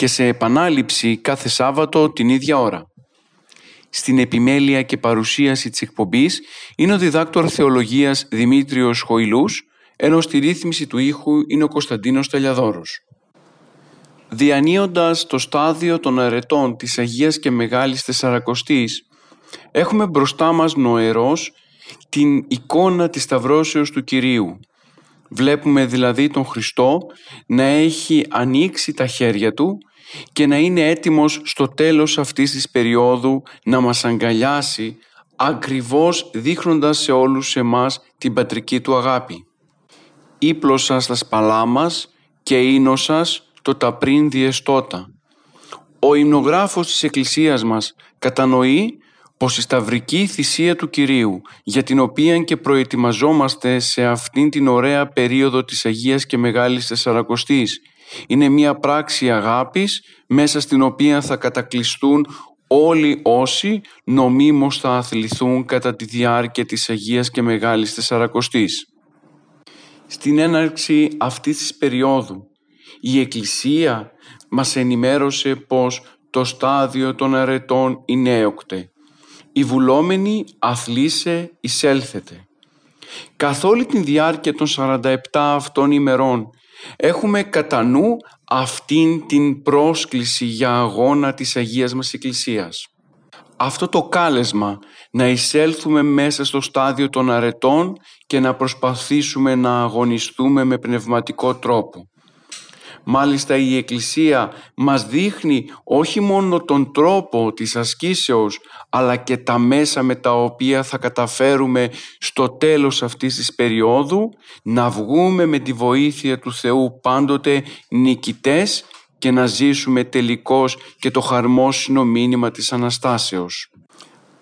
και σε επανάληψη κάθε Σάββατο την ίδια ώρα. Στην επιμέλεια και παρουσίαση της εκπομπής είναι ο διδάκτορ θεολογίας Δημήτριος Χοηλούς, ενώ στη ρύθμιση του ήχου είναι ο Κωνσταντίνος Τελιαδόρος. Διανύοντας το στάδιο των αρετών της Αγίας και Μεγάλης Τεσσαρακοστής, έχουμε μπροστά μας νοερός την εικόνα της Σταυρώσεως του Κυρίου. Βλέπουμε δηλαδή τον Χριστό να έχει ανοίξει τα χέρια Του και να είναι έτοιμος στο τέλος αυτής της περίοδου να μας αγκαλιάσει ακριβώς δείχνοντας σε όλους εμάς την πατρική Του αγάπη. Ήπλωσα στα σπαλά μας και ίνωσας το τα πριν διεστώτα. Ο υμνογράφος της Εκκλησίας μας κατανοεί πως η σταυρική θυσία του Κυρίου, για την οποία και προετοιμαζόμαστε σε αυτήν την ωραία περίοδο της Αγίας και Μεγάλης Τεσσαρακοστής, είναι μια πράξη αγάπης μέσα στην οποία θα κατακλειστούν όλοι όσοι νομίμως θα αθληθούν κατά τη διάρκεια της Αγίας και Μεγάλης Τεσσαρακοστής. Στην έναρξη αυτής της περίοδου η Εκκλησία μας ενημέρωσε πως το στάδιο των αρετών είναι έοκτε. Η βουλόμενη αθλήσε εισέλθετε. Καθ' όλη τη διάρκεια των 47 αυτών ημερών έχουμε κατά νου αυτήν την πρόσκληση για αγώνα της Αγίας μας Εκκλησίας. Αυτό το κάλεσμα να εισέλθουμε μέσα στο στάδιο των αρετών και να προσπαθήσουμε να αγωνιστούμε με πνευματικό τρόπο. Μάλιστα η Εκκλησία μας δείχνει όχι μόνο τον τρόπο της ασκήσεως αλλά και τα μέσα με τα οποία θα καταφέρουμε στο τέλος αυτής της περίοδου να βγούμε με τη βοήθεια του Θεού πάντοτε νικητές και να ζήσουμε τελικώς και το χαρμόσυνο μήνυμα της Αναστάσεως.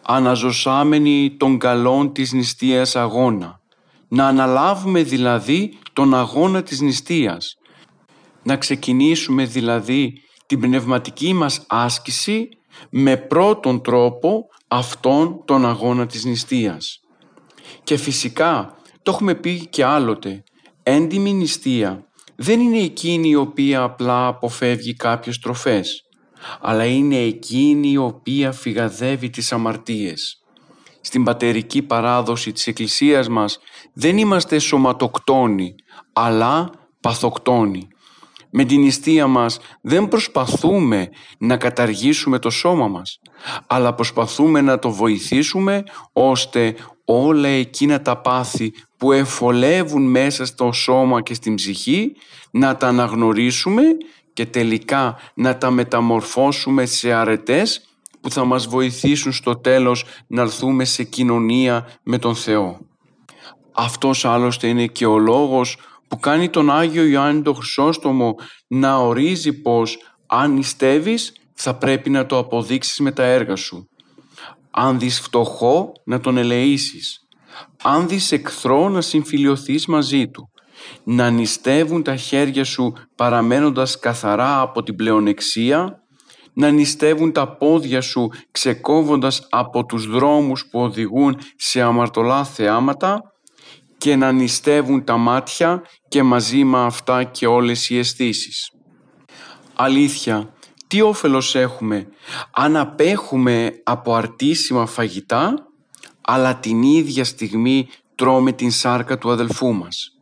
Αναζωσάμενοι των καλών της νηστείας αγώνα. Να αναλάβουμε δηλαδή τον αγώνα της νηστείας να ξεκινήσουμε δηλαδή την πνευματική μας άσκηση με πρώτον τρόπο αυτόν τον αγώνα της νηστείας. Και φυσικά, το έχουμε πει και άλλοτε, έντιμη νηστεία δεν είναι εκείνη η οποία απλά αποφεύγει κάποιες τροφές, αλλά είναι εκείνη η οποία φυγαδεύει τις αμαρτίες. Στην πατερική παράδοση της Εκκλησίας μας δεν είμαστε σωματοκτόνοι, αλλά παθοκτόνοι. Με την νηστεία μας δεν προσπαθούμε να καταργήσουμε το σώμα μας, αλλά προσπαθούμε να το βοηθήσουμε ώστε όλα εκείνα τα πάθη που εφολεύουν μέσα στο σώμα και στην ψυχή να τα αναγνωρίσουμε και τελικά να τα μεταμορφώσουμε σε αρετές που θα μας βοηθήσουν στο τέλος να έρθουμε σε κοινωνία με τον Θεό. Αυτός άλλωστε είναι και ο λόγος που κάνει τον Άγιο Ιωάννη τον Χρυσόστομο να ορίζει πως αν νηστεύεις θα πρέπει να το αποδείξεις με τα έργα σου. Αν δεις φτωχό να τον ελεήσεις. Αν δεις εχθρό να συμφιλιωθείς μαζί του. Να νηστεύουν τα χέρια σου παραμένοντας καθαρά από την πλεονεξία. Να νηστεύουν τα πόδια σου ξεκόβοντας από τους δρόμους που οδηγούν σε αμαρτωλά θεάματα και να νηστεύουν τα μάτια και μαζί με αυτά και όλες οι αισθήσεις. Αλήθεια, τι όφελος έχουμε; Αν απέχουμε από αρτήσιμα φαγητά αλλά την ίδια στιγμή τρώμε την σάρκα του αδελφού μας.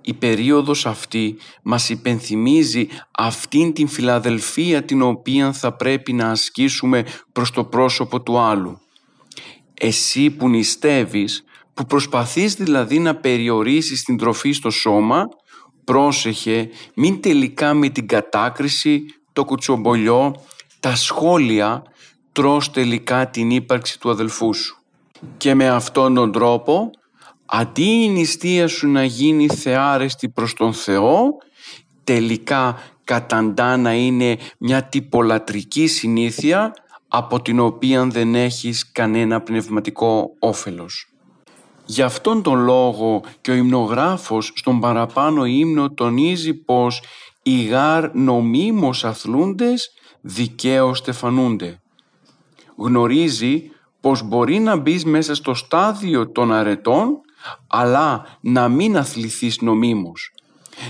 Η περίοδος αυτή μας υπενθυμίζει αυτήν την φιλαδελφία την οποία θα πρέπει να ασκήσουμε προς το πρόσωπο του άλλου. Εσύ που νηστεύεις που προσπαθείς δηλαδή να περιορίσεις την τροφή στο σώμα, πρόσεχε μην τελικά με την κατάκριση, το κουτσομπολιό, τα σχόλια τρως τελικά την ύπαρξη του αδελφού σου. Και με αυτόν τον τρόπο, αντί η νηστεία σου να γίνει θεάρεστη προς τον Θεό, τελικά καταντά να είναι μια τυπολατρική συνήθεια από την οποία δεν έχεις κανένα πνευματικό όφελος. Γι' αυτόν τον λόγο και ο υμνογράφος στον παραπάνω ύμνο τονίζει πως οι γάρ νομίμως αθλούντες δικαίως στεφανούνται. Γνωρίζει πως μπορεί να μπεις μέσα στο στάδιο των αρετών αλλά να μην αθληθείς νομίμως.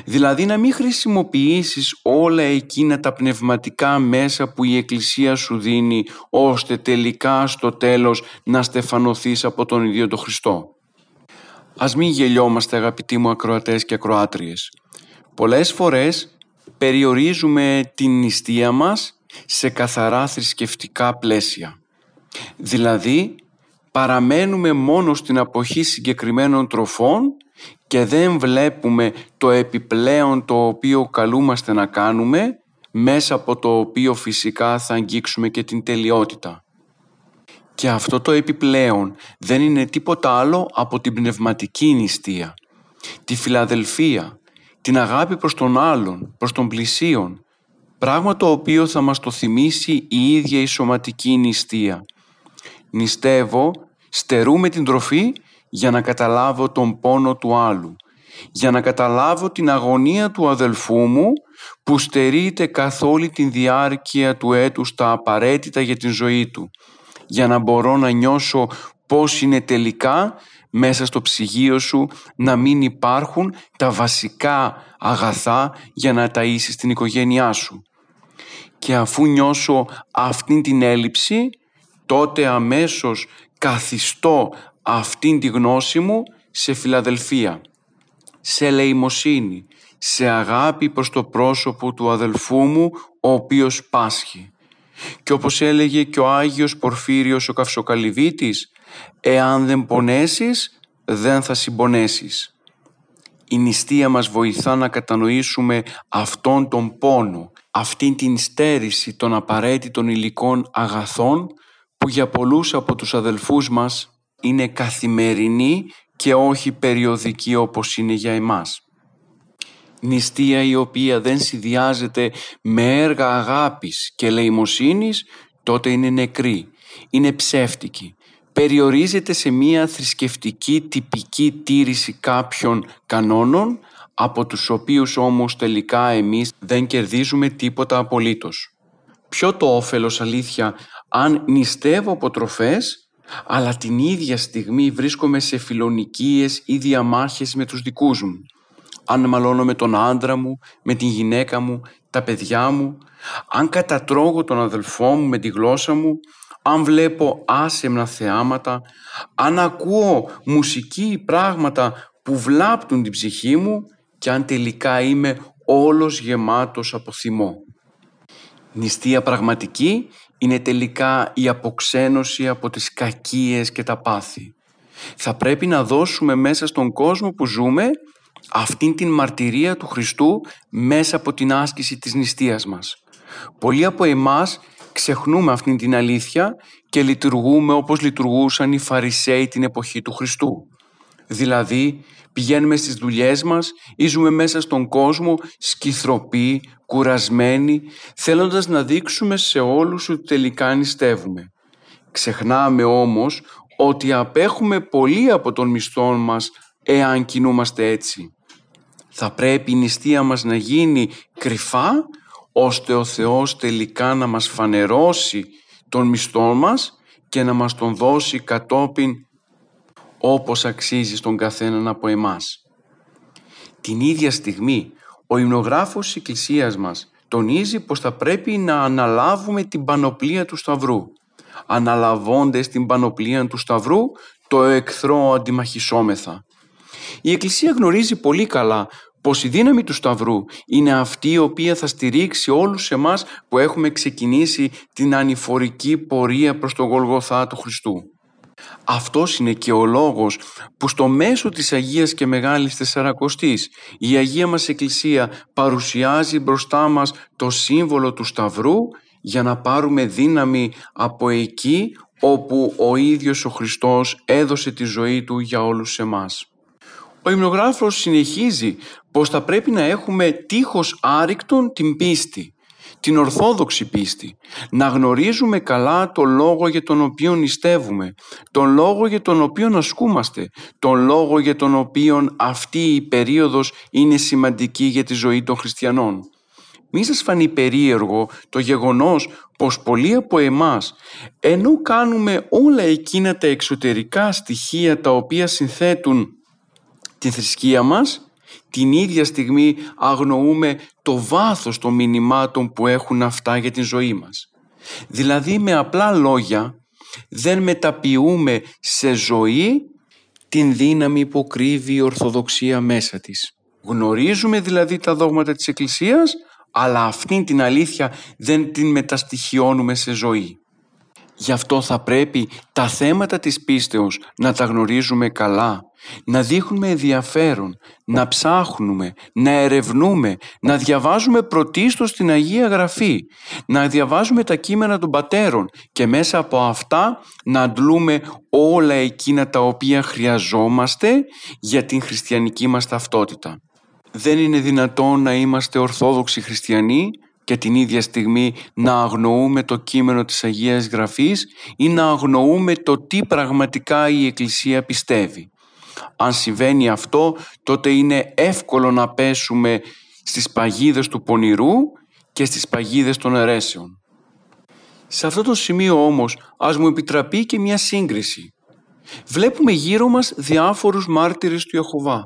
Δηλαδή να μην χρησιμοποιήσεις όλα εκείνα τα πνευματικά μέσα που η Εκκλησία σου δίνει ώστε τελικά στο τέλος να στεφανωθείς από τον ίδιο τον Χριστό. Ας μην γελιόμαστε αγαπητοί μου ακροατές και ακροάτριες. Πολλές φορές περιορίζουμε την νηστεία μας σε καθαρά θρησκευτικά πλαίσια. Δηλαδή παραμένουμε μόνο στην αποχή συγκεκριμένων τροφών και δεν βλέπουμε το επιπλέον το οποίο καλούμαστε να κάνουμε μέσα από το οποίο φυσικά θα αγγίξουμε και την τελειότητα. Και αυτό το επιπλέον δεν είναι τίποτα άλλο από την πνευματική νηστεία, τη φιλαδελφία, την αγάπη προς τον άλλον, προς τον πλησίον, πράγμα το οποίο θα μας το θυμίσει η ίδια η σωματική νηστεία. Νηστεύω, στερούμε την τροφή για να καταλάβω τον πόνο του άλλου, για να καταλάβω την αγωνία του αδελφού μου που στερείται καθ' όλη την διάρκεια του έτους τα απαραίτητα για την ζωή του, για να μπορώ να νιώσω πώς είναι τελικά μέσα στο ψυγείο σου να μην υπάρχουν τα βασικά αγαθά για να ταΐσεις την οικογένειά σου. Και αφού νιώσω αυτήν την έλλειψη, τότε αμέσως καθιστώ αυτήν τη γνώση μου σε φιλαδελφία, σε ελεημοσύνη, σε αγάπη προς το πρόσωπο του αδελφού μου, ο οποίος πάσχει. Και όπως έλεγε και ο Άγιος Πορφύριος ο Καυσοκαλυβίτης, εάν δεν πονέσεις, δεν θα συμπονέσεις. Η νηστεία μας βοηθά να κατανοήσουμε αυτόν τον πόνο, αυτήν την στέρηση των απαραίτητων υλικών αγαθών που για πολλούς από τους αδελφούς μας είναι καθημερινή και όχι περιοδική όπως είναι για εμάς. Νηστεία η οποία δεν συνδυάζεται με έργα αγάπης και λεημοσύνης, τότε είναι νεκρή, είναι ψεύτικη. Περιορίζεται σε μία θρησκευτική τυπική τήρηση κάποιων κανόνων, από τους οποίους όμως τελικά εμείς δεν κερδίζουμε τίποτα απολύτως. Ποιο το όφελος αλήθεια αν νηστεύω από τροφές αλλά την ίδια στιγμή βρίσκομαι σε φιλονικίες ή διαμάχες με τους δικούς μου. Αν μαλώνω με τον άντρα μου, με την γυναίκα μου, τα παιδιά μου, αν κατατρώγω τον αδελφό μου με τη γλώσσα μου, αν βλέπω άσεμνα θεάματα, αν ακούω μουσική ή πράγματα που βλάπτουν την ψυχή μου και αν τελικά είμαι όλος γεμάτος από θυμό. Νηστεία πραγματική είναι τελικά η αποξένωση από τις κακίες και τα πάθη. Θα πρέπει να δώσουμε μέσα στον κόσμο που ζούμε αυτήν την μαρτυρία του Χριστού μέσα από την άσκηση της νηστείας μας. Πολλοί από εμάς ξεχνούμε αυτήν την αλήθεια και λειτουργούμε όπως λειτουργούσαν οι Φαρισαίοι την εποχή του Χριστού. Δηλαδή πηγαίνουμε στις δουλειές μας ή ζούμε μέσα στον κόσμο σκυθροποί, κουρασμένοι, θέλοντας να δείξουμε σε όλους ότι τελικά νηστεύουμε. Ξεχνάμε όμως ότι απέχουμε πολύ από τον μισθό μας εάν κινούμαστε έτσι. Θα πρέπει η νηστεία μας να γίνει κρυφά, ώστε ο Θεός τελικά να μας φανερώσει τον μισθό μας και να μας τον δώσει κατόπιν όπως αξίζει στον καθέναν από εμάς. Την ίδια στιγμή, ο υμνογράφος της Εκκλησίας μας τονίζει πως θα πρέπει να αναλάβουμε την πανοπλία του Σταυρού. Αναλαβώντες την πανοπλία του Σταυρού, το εχθρό αντιμαχισόμεθα. Η Εκκλησία γνωρίζει πολύ καλά πως η δύναμη του Σταυρού είναι αυτή η οποία θα στηρίξει όλους εμάς που έχουμε ξεκινήσει την ανηφορική πορεία προς τον Γολγοθά του Χριστού. Αυτός είναι και ο λόγος που στο μέσο της Αγίας και Μεγάλης Τεσσαρακοστής η Αγία μας Εκκλησία παρουσιάζει μπροστά μας το σύμβολο του Σταυρού για να πάρουμε δύναμη από εκεί όπου ο ίδιος ο Χριστός έδωσε τη ζωή Του για όλους εμάς. Ο υμνογράφος συνεχίζει πως θα πρέπει να έχουμε τείχος άρρηκτον την πίστη, την ορθόδοξη πίστη, να γνωρίζουμε καλά το λόγο για τον οποίο νηστεύουμε, τον λόγο για τον οποίο ασκούμαστε, τον λόγο για τον οποίο αυτή η περίοδος είναι σημαντική για τη ζωή των χριστιανών. Μη σας φανεί περίεργο το γεγονός πως πολλοί από εμάς ενώ κάνουμε όλα εκείνα τα εξωτερικά στοιχεία τα οποία συνθέτουν τη θρησκεία μας την ίδια στιγμή αγνοούμε το βάθος των μηνυμάτων που έχουν αυτά για την ζωή μας. Δηλαδή με απλά λόγια δεν μεταποιούμε σε ζωή την δύναμη που κρύβει η Ορθοδοξία μέσα της. Γνωρίζουμε δηλαδή τα δόγματα της Εκκλησίας αλλά αυτήν την αλήθεια δεν την μεταστοιχιώνουμε σε ζωή. Γι' αυτό θα πρέπει τα θέματα της πίστεως να τα γνωρίζουμε καλά, να δείχνουμε ενδιαφέρον, να ψάχνουμε, να ερευνούμε, να διαβάζουμε πρωτίστως την Αγία Γραφή, να διαβάζουμε τα κείμενα των πατέρων και μέσα από αυτά να αντλούμε όλα εκείνα τα οποία χρειαζόμαστε για την χριστιανική μας ταυτότητα. Δεν είναι δυνατόν να είμαστε ορθόδοξοι χριστιανοί και την ίδια στιγμή να αγνοούμε το κείμενο της Αγίας Γραφής ή να αγνοούμε το τι πραγματικά η Εκκλησία πιστεύει. Αν συμβαίνει αυτό, τότε είναι εύκολο να πέσουμε στις παγίδες του πονηρού και στις παγίδες των αιρέσεων. Σε αυτό το σημείο όμως, ας μου επιτραπεί και μια σύγκριση. Βλέπουμε γύρω μας διάφορους μάρτυρες του Ιεχωβά,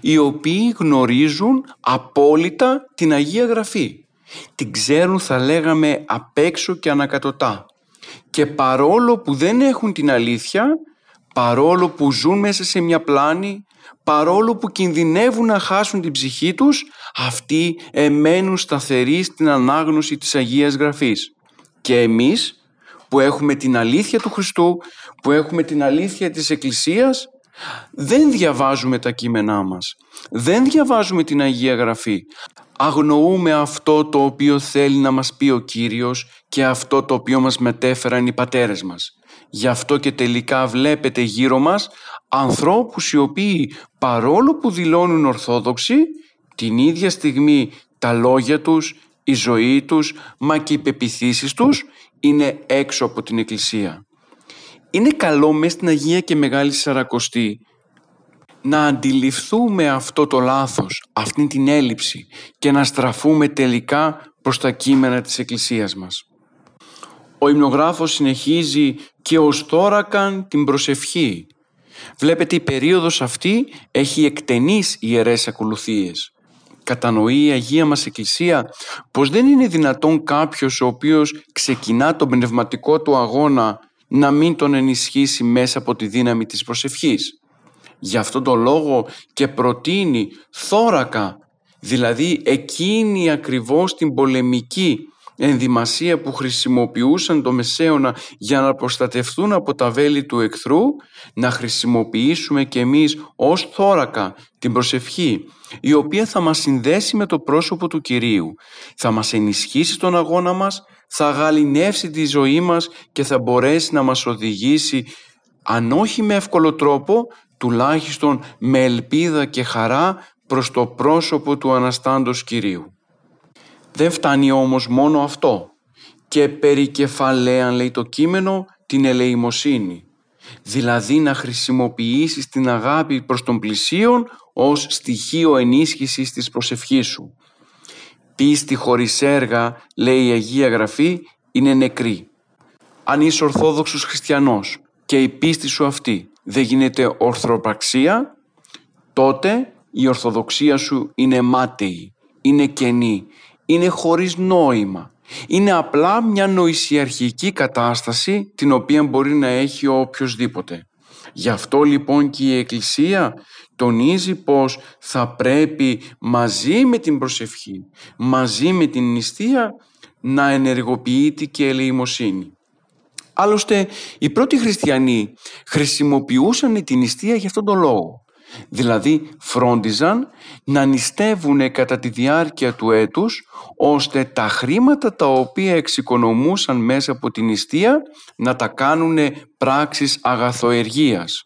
οι οποίοι γνωρίζουν απόλυτα την Αγία Γραφή την ξέρουν θα λέγαμε απ' έξω και ανακατοτά. Και παρόλο που δεν έχουν την αλήθεια, παρόλο που ζουν μέσα σε μια πλάνη, παρόλο που κινδυνεύουν να χάσουν την ψυχή τους, αυτοί εμένουν σταθεροί στην ανάγνωση της Αγίας Γραφής. Και εμείς που έχουμε την αλήθεια του Χριστού, που έχουμε την αλήθεια της Εκκλησίας, δεν διαβάζουμε τα κείμενά μας. Δεν διαβάζουμε την Αγία Γραφή αγνοούμε αυτό το οποίο θέλει να μας πει ο Κύριος και αυτό το οποίο μας μετέφεραν οι πατέρες μας. Γι' αυτό και τελικά βλέπετε γύρω μας ανθρώπους οι οποίοι παρόλο που δηλώνουν ορθόδοξοι, την ίδια στιγμή τα λόγια τους, η ζωή τους, μα και οι πεπιθήσεις τους είναι έξω από την Εκκλησία. Είναι καλό μέσα στην Αγία και Μεγάλη Σαρακοστή να αντιληφθούμε αυτό το λάθος, αυτή την έλλειψη και να στραφούμε τελικά προς τα κείμενα της Εκκλησίας μας. Ο υμνογράφος συνεχίζει και ως τόρακαν την προσευχή. Βλέπετε η περίοδος αυτή έχει εκτενείς ιερές ακολουθίες. Κατανοεί η Αγία μας Εκκλησία πως δεν είναι δυνατόν κάποιος ο οποίος ξεκινά τον πνευματικό του αγώνα να μην τον ενισχύσει μέσα από τη δύναμη της προσευχής. Γι' αυτόν τον λόγο και προτείνει θώρακα, δηλαδή εκείνη ακριβώς την πολεμική ενδυμασία που χρησιμοποιούσαν το Μεσαίωνα για να προστατευτούν από τα βέλη του εχθρού, να χρησιμοποιήσουμε και εμείς ως θώρακα την προσευχή, η οποία θα μας συνδέσει με το πρόσωπο του Κυρίου, θα μας ενισχύσει τον αγώνα μας, θα γαλινεύσει τη ζωή μας και θα μπορέσει να μας οδηγήσει αν όχι με εύκολο τρόπο, τουλάχιστον με ελπίδα και χαρά προς το πρόσωπο του Αναστάντος Κυρίου. Δεν φτάνει όμως μόνο αυτό. Και περικεφαλαίαν λέει το κείμενο την ελεημοσύνη. Δηλαδή να χρησιμοποιήσεις την αγάπη προς τον πλησίον ως στοιχείο ενίσχυσης της προσευχής σου. Πίστη χωρίς έργα, λέει η Αγία Γραφή, είναι νεκρή. Αν είσαι Ορθόδοξος Χριστιανός και η πίστη σου αυτή δεν γίνεται ορθροπραξία, τότε η Ορθοδοξία σου είναι μάταιη, είναι κενή, είναι χωρίς νόημα. Είναι απλά μια νοησιαρχική κατάσταση την οποία μπορεί να έχει ο οποιοδήποτε. Γι' αυτό λοιπόν και η Εκκλησία τονίζει πως θα πρέπει μαζί με την προσευχή, μαζί με την νηστεία να ενεργοποιείται και ελεημοσύνη. Άλλωστε, οι πρώτοι χριστιανοί χρησιμοποιούσαν την νηστεία για αυτόν τον λόγο. Δηλαδή, φρόντιζαν να νηστεύουν κατά τη διάρκεια του έτους, ώστε τα χρήματα τα οποία εξοικονομούσαν μέσα από την νηστεία να τα κάνουν πράξεις αγαθοεργίας.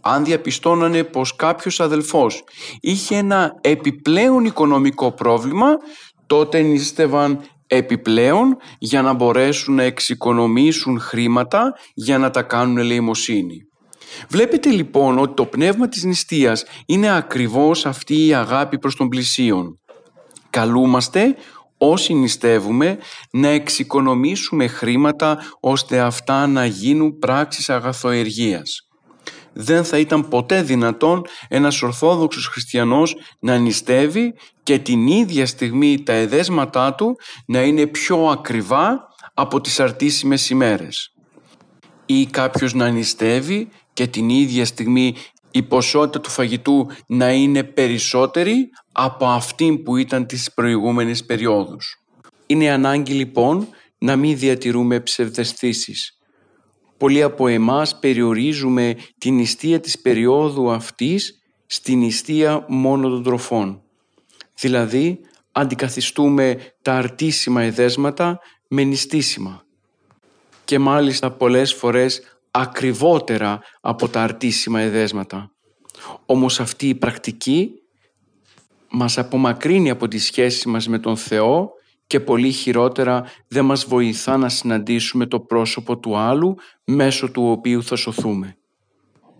αν διαπιστώνανε πως κάποιος αδελφός είχε ένα επιπλέον οικονομικό πρόβλημα, τότε νηστεύαν επιπλέον για να μπορέσουν να εξοικονομήσουν χρήματα για να τα κάνουν ελεημοσύνη. Βλέπετε λοιπόν ότι το πνεύμα της νηστείας είναι ακριβώς αυτή η αγάπη προς τον πλησίον. Καλούμαστε όσοι νηστεύουμε να εξοικονομήσουμε χρήματα ώστε αυτά να γίνουν πράξεις αγαθοεργίας. Δεν θα ήταν ποτέ δυνατόν ένας Ορθόδοξος Χριστιανός να νηστεύει και την ίδια στιγμή τα εδέσματά του να είναι πιο ακριβά από τις αρτήσιμες ημέρες. Ή κάποιος να νηστεύει και την ίδια στιγμή η ποσότητα του φαγητού να είναι περισσότερη από αυτήν που ήταν τις προηγούμενες περιόδους. Είναι ανάγκη λοιπόν να μην διατηρούμε ψευδεστήσεις. Πολλοί από εμάς περιορίζουμε την νηστεία της περίοδου αυτής στην νηστεία μόνο των τροφών. Δηλαδή αντικαθιστούμε τα αρτήσιμα εδέσματα με νηστήσιμα. Και μάλιστα πολλές φορές ακριβότερα από τα αρτήσιμα εδέσματα. Όμως αυτή η πρακτική μας απομακρύνει από τις σχέσεις μας με τον Θεό και πολύ χειρότερα δεν μας βοηθά να συναντήσουμε το πρόσωπο του άλλου μέσω του οποίου θα σωθούμε.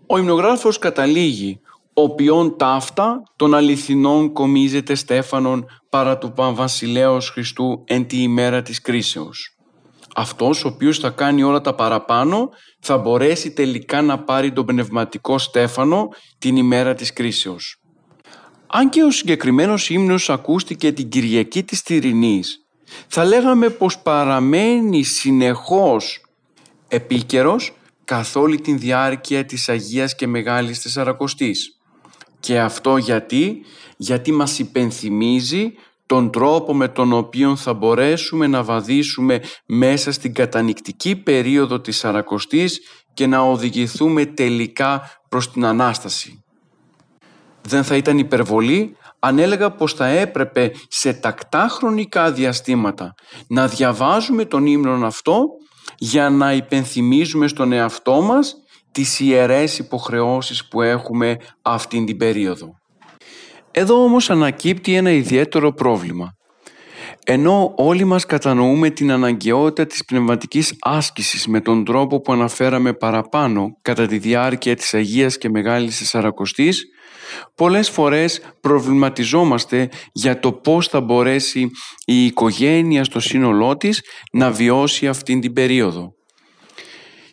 Ο υμνογράφος καταλήγει «Οποιόν ταύτα των αληθινών κομίζεται Στέφανον παρά του Πανβασιλέως Χριστού εν τη ημέρα της κρίσεως» αυτός ο οποίος θα κάνει όλα τα παραπάνω θα μπορέσει τελικά να πάρει τον πνευματικό στέφανο την ημέρα της κρίσεως. Αν και ο συγκεκριμένος ύμνος ακούστηκε την Κυριακή της Τυρινής, θα λέγαμε πως παραμένει συνεχώς επίκαιρος καθ' όλη την διάρκεια της Αγίας και Μεγάλης Τεσσαρακοστής. Και αυτό γιατί, γιατί μας υπενθυμίζει τον τρόπο με τον οποίο θα μπορέσουμε να βαδίσουμε μέσα στην κατανικτική περίοδο της Σαρακοστής και να οδηγηθούμε τελικά προς την Ανάσταση. Δεν θα ήταν υπερβολή αν έλεγα πως θα έπρεπε σε τακτά χρονικά διαστήματα να διαβάζουμε τον ύμνον αυτό για να υπενθυμίζουμε στον εαυτό μας τις ιερές υποχρεώσεις που έχουμε αυτήν την περίοδο. Εδώ όμως ανακύπτει ένα ιδιαίτερο πρόβλημα. Ενώ όλοι μας κατανοούμε την αναγκαιότητα της πνευματικής άσκησης με τον τρόπο που αναφέραμε παραπάνω κατά τη διάρκεια της Αγίας και Μεγάλης Τεσσαρακοστής, πολλές φορές προβληματιζόμαστε για το πώς θα μπορέσει η οικογένεια στο σύνολό της να βιώσει αυτήν την περίοδο.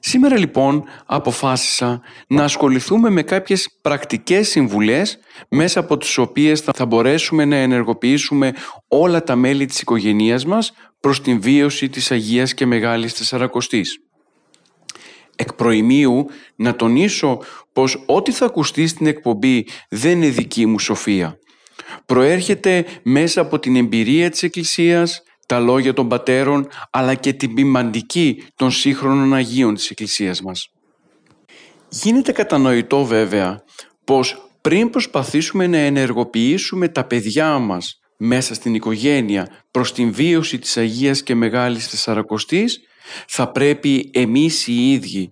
Σήμερα λοιπόν αποφάσισα να ασχοληθούμε με κάποιες πρακτικές συμβουλές μέσα από τις οποίες θα μπορέσουμε να ενεργοποιήσουμε όλα τα μέλη της οικογένειας μας προς την βίωση της Αγίας και Μεγάλης Τεσσαρακοστής. Εκ προημίου να τονίσω πως ό,τι θα ακουστεί στην εκπομπή δεν είναι δική μου σοφία. Προέρχεται μέσα από την εμπειρία της Εκκλησίας, τα λόγια των πατέρων αλλά και την ποιμαντική των σύγχρονων Αγίων της Εκκλησίας μας. Γίνεται κατανοητό βέβαια πως πριν προσπαθήσουμε να ενεργοποιήσουμε τα παιδιά μας μέσα στην οικογένεια προς την βίωση της Αγίας και Μεγάλης Τεσσαρακοστής θα πρέπει εμείς οι ίδιοι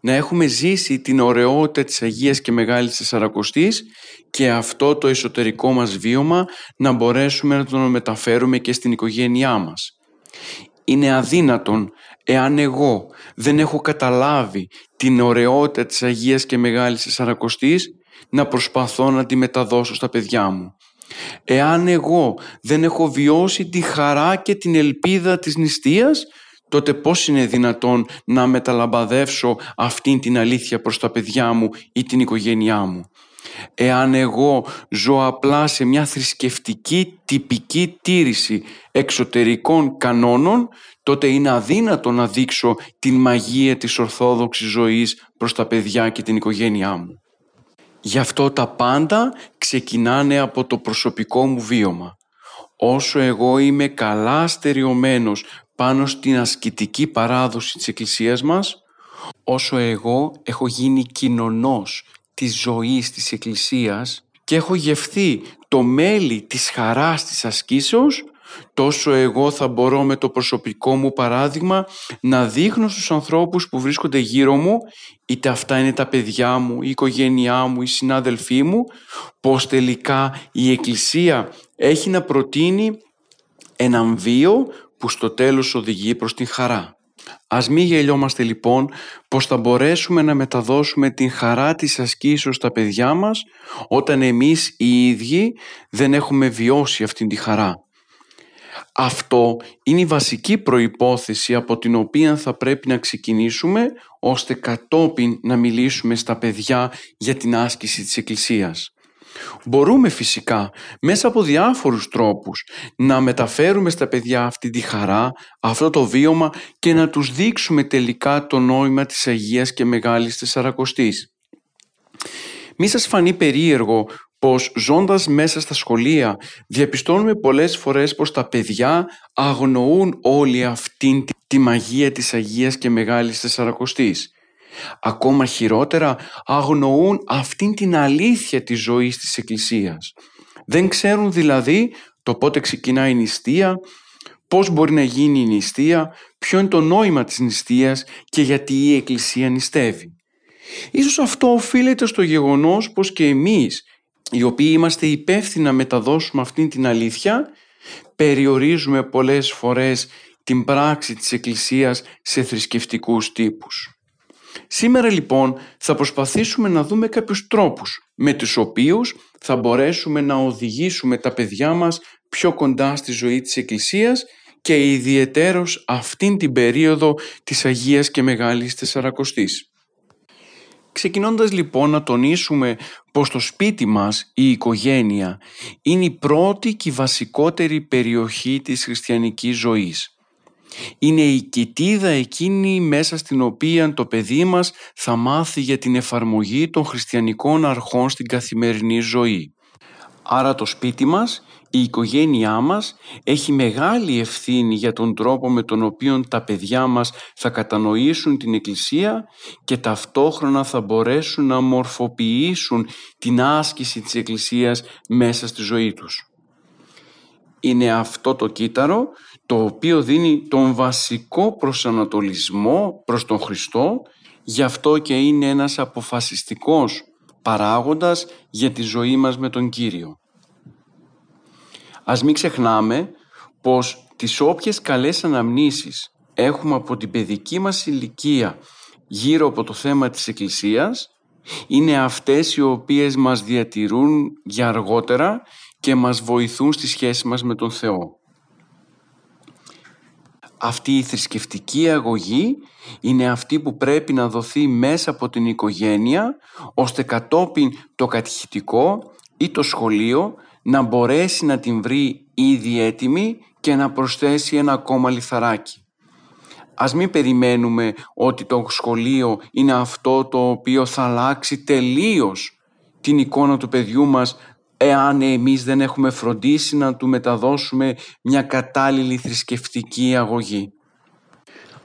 να έχουμε ζήσει την ωραιότητα της Αγίας και Μεγάλης Τεσσαρακοστής και αυτό το εσωτερικό μας βίωμα να μπορέσουμε να το μεταφέρουμε και στην οικογένειά μας. Είναι αδύνατον εάν εγώ δεν έχω καταλάβει την ωραιότητα της Αγίας και Μεγάλης Τεσσαρακοστής να προσπαθώ να τη μεταδώσω στα παιδιά μου. Εάν εγώ δεν έχω βιώσει τη χαρά και την ελπίδα της νηστείας τότε πώς είναι δυνατόν να μεταλαμπαδεύσω αυτήν την αλήθεια προς τα παιδιά μου ή την οικογένειά μου; Εάν εγώ ζω απλά σε μια θρησκευτική τυπική τήρηση εξωτερικών κανόνων, τότε είναι αδύνατο να δείξω την μαγεία της ορθόδοξης ζωής προς τα παιδιά και την οικογένειά μου. Γι' αυτό τα πάντα ξεκινάνε από το προσωπικό μου βίωμα. Όσο εγώ είμαι καλά στεριωμένος πάνω στην ασκητική παράδοση της Εκκλησίας μας, όσο εγώ έχω γίνει κοινωνός της ζωής της Εκκλησίας και έχω γευθεί το μέλι της χαράς της ασκήσεως, τόσο εγώ θα μπορώ με το προσωπικό μου παράδειγμα να δείχνω στους ανθρώπους που βρίσκονται γύρω μου, είτε αυτά είναι τα παιδιά μου, η οικογένειά μου, οι συνάδελφοί μου, πως τελικά η Εκκλησία έχει να προτείνει έναν βίο που στο τέλος οδηγεί προς την χαρά. Ας μην γελιόμαστε λοιπόν πως θα μπορέσουμε να μεταδώσουμε την χαρά της ασκήσεως στα παιδιά μας όταν εμείς οι ίδιοι δεν έχουμε βιώσει αυτήν τη χαρά. Αυτό είναι η βασική προϋπόθεση από την οποία θα πρέπει να ξεκινήσουμε ώστε κατόπιν να μιλήσουμε στα παιδιά για την άσκηση της Εκκλησίας. Μπορούμε φυσικά μέσα από διάφορους τρόπους να μεταφέρουμε στα παιδιά αυτή τη χαρά, αυτό το βίωμα και να τους δείξουμε τελικά το νόημα της Αγίας και Μεγάλης Τεσσαρακοστής. Μη σας φανεί περίεργο πως ζώντας μέσα στα σχολεία διαπιστώνουμε πολλές φορές πως τα παιδιά αγνοούν όλη αυτήν τη μαγεία της Αγίας και Μεγάλης Τεσσαρακοστής. Ακόμα χειρότερα αγνοούν αυτήν την αλήθεια της ζωής της Εκκλησίας. Δεν ξέρουν δηλαδή το πότε ξεκινάει η νηστεία, πώς μπορεί να γίνει η νηστεία, ποιο είναι το νόημα της νηστείας και γιατί η Εκκλησία νηστεύει. Ίσως αυτό οφείλεται στο γεγονός πως και εμείς, οι οποίοι είμαστε υπεύθυνοι να μεταδώσουμε αυτήν την αλήθεια, περιορίζουμε πολλές φορές την πράξη της Εκκλησίας σε θρησκευτικούς τύπους. Σήμερα λοιπόν θα προσπαθήσουμε να δούμε κάποιους τρόπους με τους οποίους θα μπορέσουμε να οδηγήσουμε τα παιδιά μας πιο κοντά στη ζωή της Εκκλησίας και ιδιαιτέρως αυτήν την περίοδο της Αγίας και Μεγάλης Τεσσαρακοστής. Ξεκινώντας λοιπόν να τονίσουμε πως το σπίτι μας, η οικογένεια, είναι η πρώτη και η βασικότερη περιοχή της χριστιανικής ζωής. Είναι η κοιτίδα εκείνη μέσα στην οποία το παιδί μας θα μάθει για την εφαρμογή των χριστιανικών αρχών στην καθημερινή ζωή. Άρα το σπίτι μας, η οικογένειά μας έχει μεγάλη ευθύνη για τον τρόπο με τον οποίο τα παιδιά μας θα κατανοήσουν την Εκκλησία και ταυτόχρονα θα μπορέσουν να μορφοποιήσουν την άσκηση της Εκκλησίας μέσα στη ζωή τους. Είναι αυτό το κύτταρο το οποίο δίνει τον βασικό προσανατολισμό προς τον Χριστό, γι' αυτό και είναι ένας αποφασιστικός παράγοντας για τη ζωή μας με τον Κύριο. Ας μην ξεχνάμε πως τις όποιες καλές αναμνήσεις έχουμε από την παιδική μας ηλικία γύρω από το θέμα της Εκκλησίας είναι αυτές οι οποίες μας διατηρούν για αργότερα και μας βοηθούν στη σχέση μας με τον Θεό αυτή η θρησκευτική αγωγή είναι αυτή που πρέπει να δοθεί μέσα από την οικογένεια ώστε κατόπιν το κατηχητικό ή το σχολείο να μπορέσει να την βρει ήδη έτοιμη και να προσθέσει ένα ακόμα λιθαράκι. Ας μην περιμένουμε ότι το σχολείο είναι αυτό το οποίο θα αλλάξει τελείως την εικόνα του παιδιού μας εάν εμείς δεν έχουμε φροντίσει να του μεταδώσουμε μια κατάλληλη θρησκευτική αγωγή.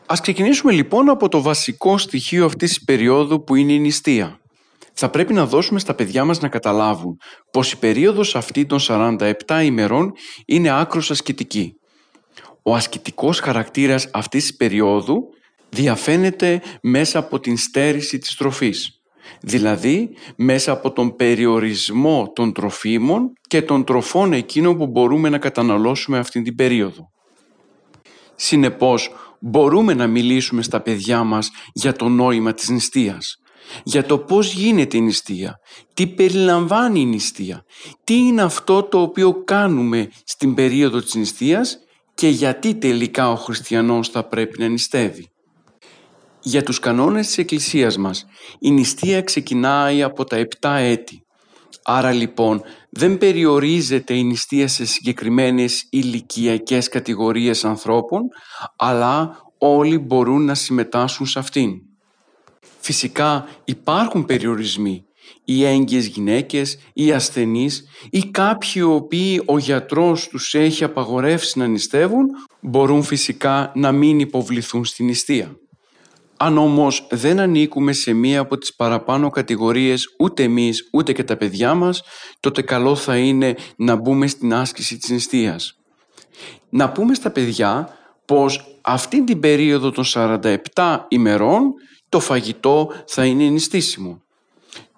Ας ξεκινήσουμε λοιπόν από το βασικό στοιχείο αυτής της περίοδου που είναι η νηστεία. Θα πρέπει να δώσουμε στα παιδιά μας να καταλάβουν πως η περίοδος αυτή των 47 ημερών είναι άκρος ασκητική. Ο ασκητικός χαρακτήρας αυτής της περίοδου διαφαίνεται μέσα από την στέρηση της τροφής δηλαδή μέσα από τον περιορισμό των τροφίμων και των τροφών εκείνων που μπορούμε να καταναλώσουμε αυτήν την περίοδο. Συνεπώς, μπορούμε να μιλήσουμε στα παιδιά μας για το νόημα της νηστείας, για το πώς γίνεται η νηστεία, τι περιλαμβάνει η νηστεία, τι είναι αυτό το οποίο κάνουμε στην περίοδο της νηστείας και γιατί τελικά ο χριστιανός θα πρέπει να νηστεύει. Για τους κανόνες της Εκκλησίας μας, η νηστεία ξεκινάει από τα 7 έτη. Άρα λοιπόν δεν περιορίζεται η νηστεία σε συγκεκριμένες ηλικιακές κατηγορίες ανθρώπων, αλλά όλοι μπορούν να συμμετάσχουν σε αυτήν. Φυσικά υπάρχουν περιορισμοί, οι έγκυες γυναίκες, οι ασθενείς ή κάποιοι οι οποίοι ο γιατρός τους έχει απαγορεύσει να νηστεύουν, μπορούν φυσικά να μην υποβληθούν στην νηστεία. Αν όμως δεν ανήκουμε σε μία από τις παραπάνω κατηγορίες ούτε εμείς ούτε και τα παιδιά μας, τότε καλό θα είναι να μπούμε στην άσκηση της νηστείας. Να πούμε στα παιδιά πως αυτή την περίοδο των 47 ημερών το φαγητό θα είναι νηστίσιμο.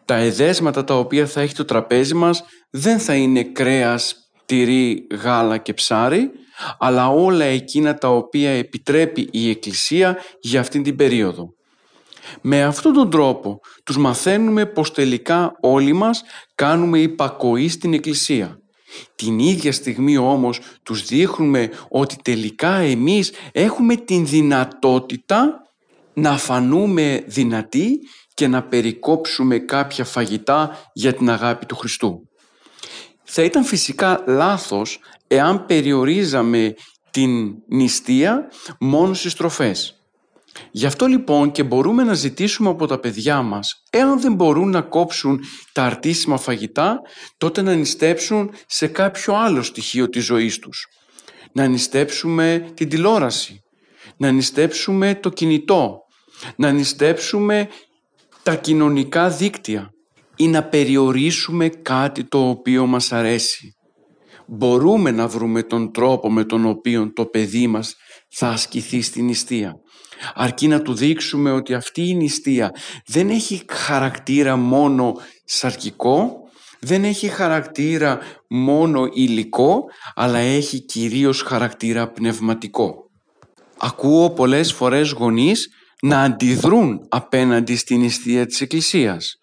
Τα εδέσματα τα οποία θα έχει το τραπέζι μας δεν θα είναι κρέας, τυρί, γάλα και ψάρι, αλλά όλα εκείνα τα οποία επιτρέπει η Εκκλησία για αυτήν την περίοδο. Με αυτόν τον τρόπο τους μαθαίνουμε πως τελικά όλοι μας κάνουμε υπακοή στην Εκκλησία. Την ίδια στιγμή όμως τους δείχνουμε ότι τελικά εμείς έχουμε την δυνατότητα να φανούμε δυνατοί και να περικόψουμε κάποια φαγητά για την αγάπη του Χριστού. Θα ήταν φυσικά λάθος εάν περιορίζαμε την νηστεία μόνο στις τροφές. Γι' αυτό λοιπόν και μπορούμε να ζητήσουμε από τα παιδιά μας, εάν δεν μπορούν να κόψουν τα αρτήσιμα φαγητά, τότε να νηστέψουν σε κάποιο άλλο στοιχείο της ζωής τους. Να νηστέψουμε την τηλεόραση, να νηστέψουμε το κινητό, να νηστέψουμε τα κοινωνικά δίκτυα ή να περιορίσουμε κάτι το οποίο μας αρέσει. Μπορούμε να βρούμε τον τρόπο με τον οποίο το παιδί μας θα ασκηθεί στην νηστεία. Αρκεί να του δείξουμε ότι αυτή η νηστεία δεν έχει χαρακτήρα μόνο σαρκικό, δεν έχει χαρακτήρα μόνο υλικό, αλλά έχει κυρίως χαρακτήρα πνευματικό. Ακούω πολλές φορές γονείς να αντιδρούν απέναντι στην νηστεία της Εκκλησίας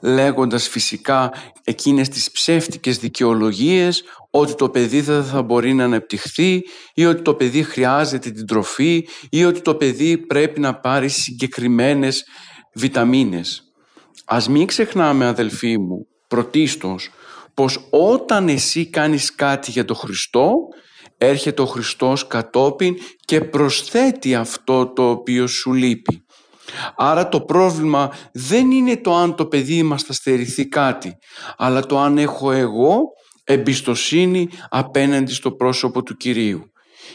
λέγοντας φυσικά εκείνες τις ψεύτικες δικαιολογίες ότι το παιδί δεν θα μπορεί να ανεπτυχθεί ή ότι το παιδί χρειάζεται την τροφή ή ότι το παιδί πρέπει να πάρει συγκεκριμένες βιταμίνες. Ας μην ξεχνάμε αδελφοί μου, πρωτίστως, πως όταν εσύ κάνεις κάτι για τον Χριστό, έρχεται ο Χριστός κατόπιν και προσθέτει αυτό το οποίο σου λείπει. Άρα το πρόβλημα δεν είναι το αν το παιδί μας θα στερηθεί κάτι, αλλά το αν έχω εγώ εμπιστοσύνη απέναντι στο πρόσωπο του Κυρίου.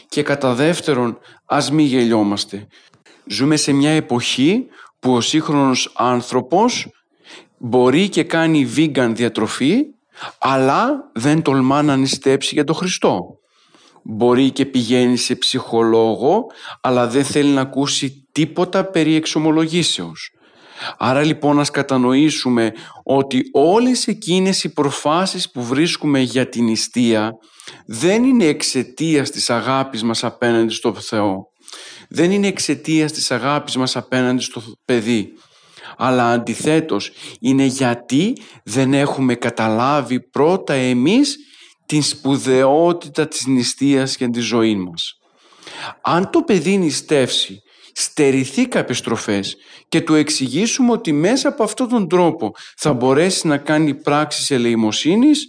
Και κατά δεύτερον, ας μην γελιόμαστε. Ζούμε σε μια εποχή που ο σύγχρονος άνθρωπος μπορεί και κάνει vegan διατροφή, αλλά δεν τολμά να νηστέψει για τον Χριστό. Μπορεί και πηγαίνει σε ψυχολόγο, αλλά δεν θέλει να ακούσει τίποτα περί εξομολογήσεως. Άρα λοιπόν ας κατανοήσουμε ότι όλες εκείνες οι προφάσεις που βρίσκουμε για την νηστεία δεν είναι εξαιτίας της αγάπης μας απέναντι στο Θεό. Δεν είναι εξαιτίας της αγάπης μας απέναντι στο παιδί. Αλλά αντιθέτως είναι γιατί δεν έχουμε καταλάβει πρώτα εμείς την σπουδαιότητα της νηστείας και της ζωής μας. Αν το παιδί νηστεύσει στερηθεί κάποιες τροφές και του εξηγήσουμε ότι μέσα από αυτόν τον τρόπο θα μπορέσει να κάνει πράξεις ελεημοσύνης,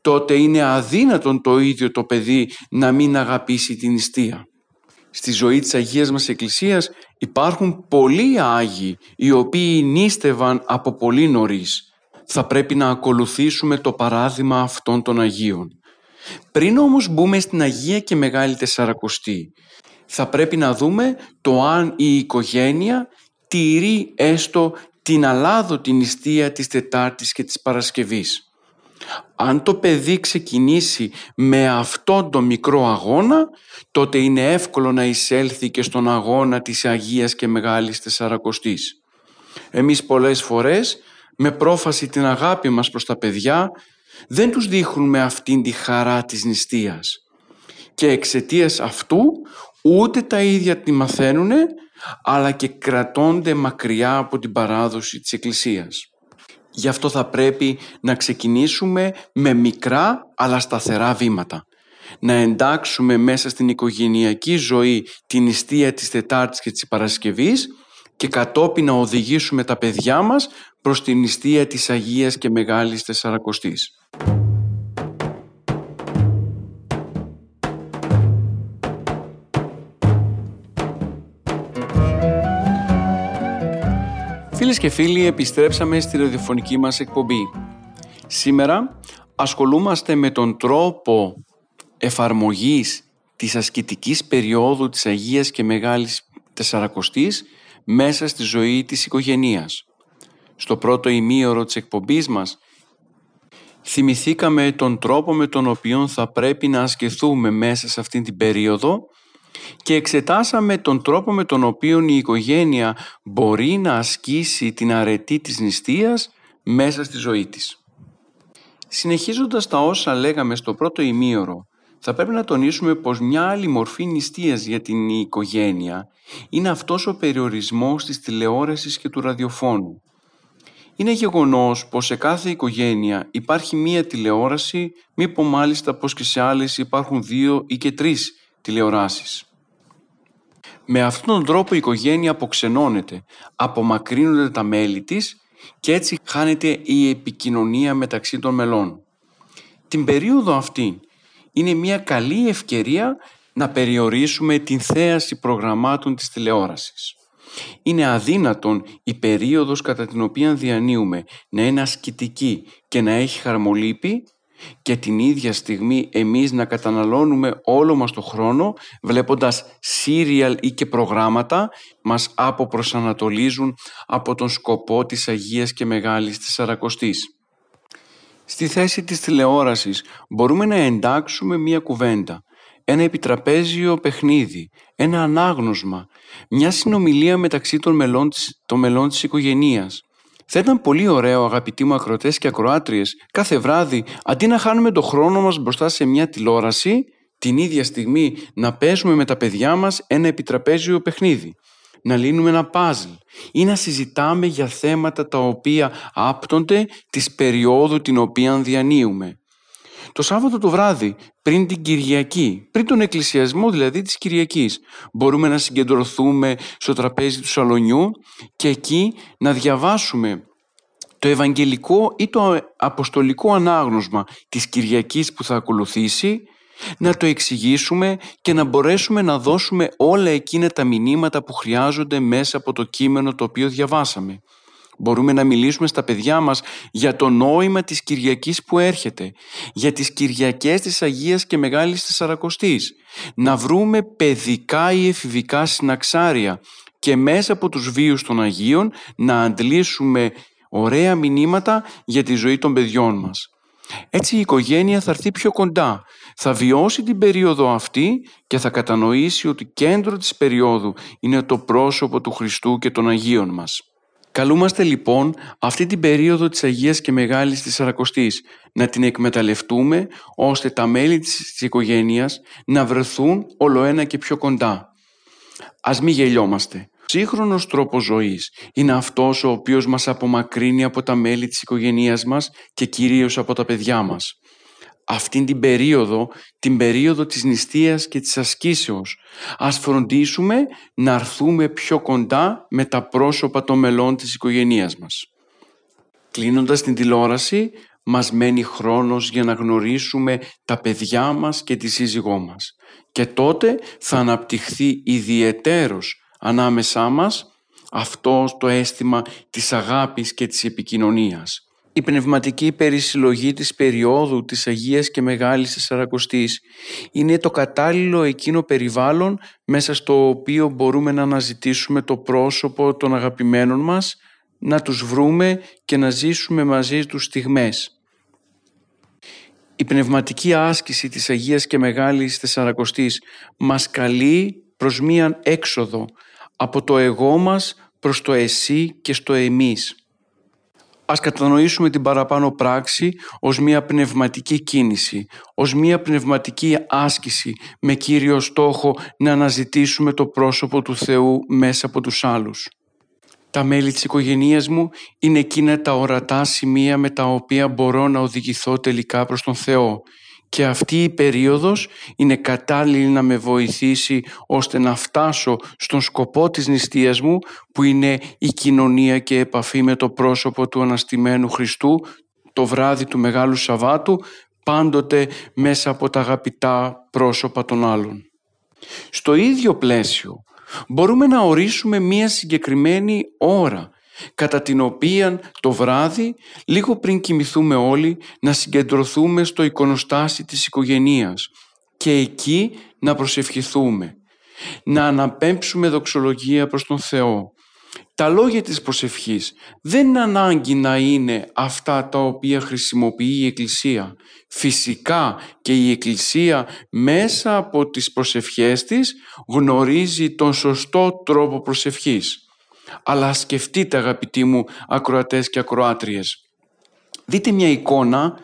τότε είναι αδύνατον το ίδιο το παιδί να μην αγαπήσει την νηστεία. Στη ζωή της Αγίας μας Εκκλησίας υπάρχουν πολλοί Άγιοι οι οποίοι νήστευαν από πολύ νωρίς. Θα πρέπει να ακολουθήσουμε το παράδειγμα αυτών των Αγίων. Πριν όμως μπούμε στην Αγία και Μεγάλη Τεσσαρακοστή, θα πρέπει να δούμε το αν η οικογένεια τηρεί έστω την αλάδο την νηστεία της Τετάρτης και της Παρασκευής. Αν το παιδί ξεκινήσει με αυτόν τον μικρό αγώνα, τότε είναι εύκολο να εισέλθει και στον αγώνα της Αγίας και Μεγάλης Τεσσαρακοστής. Εμείς πολλές φορές, με πρόφαση την αγάπη μας προς τα παιδιά, δεν τους δείχνουμε αυτήν τη χαρά της νηστείας. Και εξαιτίας αυτού ούτε τα ίδια τη μαθαίνουν, αλλά και κρατώνται μακριά από την παράδοση της Εκκλησίας. Γι' αυτό θα πρέπει να ξεκινήσουμε με μικρά αλλά σταθερά βήματα. Να εντάξουμε μέσα στην οικογενειακή ζωή την νηστεία της Τετάρτης και της Παρασκευής και κατόπιν να οδηγήσουμε τα παιδιά μας προς την νηστεία της Αγίας και Μεγάλης Τεσσαρακοστής. Φίλες και φίλοι, επιστρέψαμε στη ραδιοφωνική μας εκπομπή. Σήμερα ασχολούμαστε με τον τρόπο εφαρμογής της ασκητικής περίοδου της Αγίας και Μεγάλης Τεσσαρακοστής μέσα στη ζωή της οικογενείας. Στο πρώτο ημίωρο της εκπομπής μας θυμηθήκαμε τον τρόπο με τον οποίο θα πρέπει να ασκηθούμε μέσα σε αυτήν την περίοδο και εξετάσαμε τον τρόπο με τον οποίο η οικογένεια μπορεί να ασκήσει την αρετή της νηστείας μέσα στη ζωή της. Συνεχίζοντας τα όσα λέγαμε στο πρώτο ημίωρο, θα πρέπει να τονίσουμε πως μια άλλη μορφή νηστείας για την οικογένεια είναι αυτός ο περιορισμός της τηλεόρασης και του ραδιοφώνου. Είναι γεγονός πως σε κάθε οικογένεια υπάρχει μία τηλεόραση, μήπως μάλιστα πως και σε άλλες υπάρχουν δύο ή και τρεις τηλεοράσεις. Με αυτόν τον τρόπο η οικογένεια αποξενώνεται, απομακρύνονται τα μέλη της και έτσι χάνεται η επικοινωνία μεταξύ των μελών. Την περίοδο αυτή είναι μια καλή ευκαιρία να περιορίσουμε την θέαση προγραμμάτων της τηλεόρασης. Είναι αδύνατον η περίοδος κατά την οποία διανύουμε να είναι ασκητική και να έχει χαρμολύπη και την ίδια στιγμή εμείς να καταναλώνουμε όλο μας το χρόνο βλέποντας σύριαλ ή και προγράμματα μας αποπροσανατολίζουν από τον σκοπό της Αγίας και Μεγάλης της Σαρακοστής. Στη θέση της τηλεόρασης μπορούμε να εντάξουμε μία κουβέντα, ένα επιτραπέζιο παιχνίδι, ένα ανάγνωσμα, μια συνομιλία μεταξύ των μελών της, των μελών της οικογενείας. Θα ήταν πολύ ωραίο αγαπητοί μου ακροτές και ακροάτριες κάθε βράδυ αντί να χάνουμε το χρόνο μας μπροστά σε μια τηλεόραση την ίδια στιγμή να παίζουμε με τα παιδιά μας ένα επιτραπέζιο παιχνίδι να λύνουμε ένα παζλ ή να συζητάμε για θέματα τα οποία άπτονται της περίοδου την οποία διανύουμε. Το Σάββατο το βράδυ, πριν την Κυριακή, πριν τον εκκλησιασμό δηλαδή της Κυριακής, μπορούμε να συγκεντρωθούμε στο τραπέζι του σαλονιού και εκεί να διαβάσουμε το Ευαγγελικό ή το Αποστολικό ανάγνωσμα της Κυριακής που θα ακολουθήσει να το εξηγήσουμε και να μπορέσουμε να δώσουμε όλα εκείνα τα μηνύματα που χρειάζονται μέσα από το κείμενο το οποίο διαβάσαμε. Μπορούμε να μιλήσουμε στα παιδιά μας για το νόημα της Κυριακής που έρχεται, για τις Κυριακές της Αγίας και Μεγάλης Τεσσαρακοστής, να βρούμε παιδικά ή εφηβικά συναξάρια και μέσα από τους βίους των Αγίων να αντλήσουμε ωραία μηνύματα για τη ζωή των παιδιών μας. Έτσι η οικογένεια θα έρθει πιο κοντά, θα βιώσει την περίοδο αυτή και θα κατανοήσει ότι κέντρο της περίοδου είναι το πρόσωπο του Χριστού και των Αγίων μας. Καλούμαστε λοιπόν αυτή την περίοδο της Αγίας και Μεγάλης της Σαρακοστής να την εκμεταλλευτούμε ώστε τα μέλη της οικογένειας να βρεθούν όλο ένα και πιο κοντά. Ας μην γελιόμαστε σύγχρονος τρόπος ζωής είναι αυτός ο οποίος μας απομακρύνει από τα μέλη της οικογένειάς μας και κυρίως από τα παιδιά μας. Αυτήν την περίοδο, την περίοδο της νηστείας και της ασκήσεως, ας φροντίσουμε να αρθούμε πιο κοντά με τα πρόσωπα των μελών της οικογένειάς μας. Κλείνοντας την τηλεόραση, μας μένει χρόνος για να γνωρίσουμε τα παιδιά μας και τη σύζυγό μας. Και τότε θα αναπτυχθεί ιδιαιτέρως ανάμεσά μας αυτό το αίσθημα της αγάπης και της επικοινωνίας. Η πνευματική περισυλλογή της περίοδου της Αγίας και Μεγάλης Τεσσαρακοστής είναι το κατάλληλο εκείνο περιβάλλον μέσα στο οποίο μπορούμε να αναζητήσουμε το πρόσωπο των αγαπημένων μας, να τους βρούμε και να ζήσουμε μαζί τους στιγμές. Η πνευματική άσκηση της Αγίας και Μεγάλης Τεσσαρακοστής μας καλεί προς μίαν έξοδο από το εγώ μας προς το εσύ και στο εμείς. Ας κατανοήσουμε την παραπάνω πράξη ως μια πνευματική κίνηση, ως μια πνευματική άσκηση με κύριο στόχο να αναζητήσουμε το πρόσωπο του Θεού μέσα από τους άλλους. Τα μέλη της οικογένειας μου είναι εκείνα τα ορατά σημεία με τα οποία μπορώ να οδηγηθώ τελικά προς τον Θεό και αυτή η περίοδος είναι κατάλληλη να με βοηθήσει ώστε να φτάσω στον σκοπό της νηστείας μου που είναι η κοινωνία και επαφή με το πρόσωπο του Αναστημένου Χριστού το βράδυ του Μεγάλου Σαββάτου πάντοτε μέσα από τα αγαπητά πρόσωπα των άλλων. Στο ίδιο πλαίσιο μπορούμε να ορίσουμε μία συγκεκριμένη ώρα κατά την οποία το βράδυ, λίγο πριν κοιμηθούμε όλοι, να συγκεντρωθούμε στο εικονοστάσι της οικογενείας και εκεί να προσευχηθούμε, να αναπέμψουμε δοξολογία προς τον Θεό Τα λόγια της προσευχής δεν είναι ανάγκη να είναι αυτά τα οποία χρησιμοποιεί η Εκκλησία. Φυσικά και η Εκκλησία μέσα από τις προσευχές της γνωρίζει τον σωστό τρόπο προσευχής. Αλλά σκεφτείτε αγαπητοί μου ακροατές και ακροάτριες. Δείτε μια εικόνα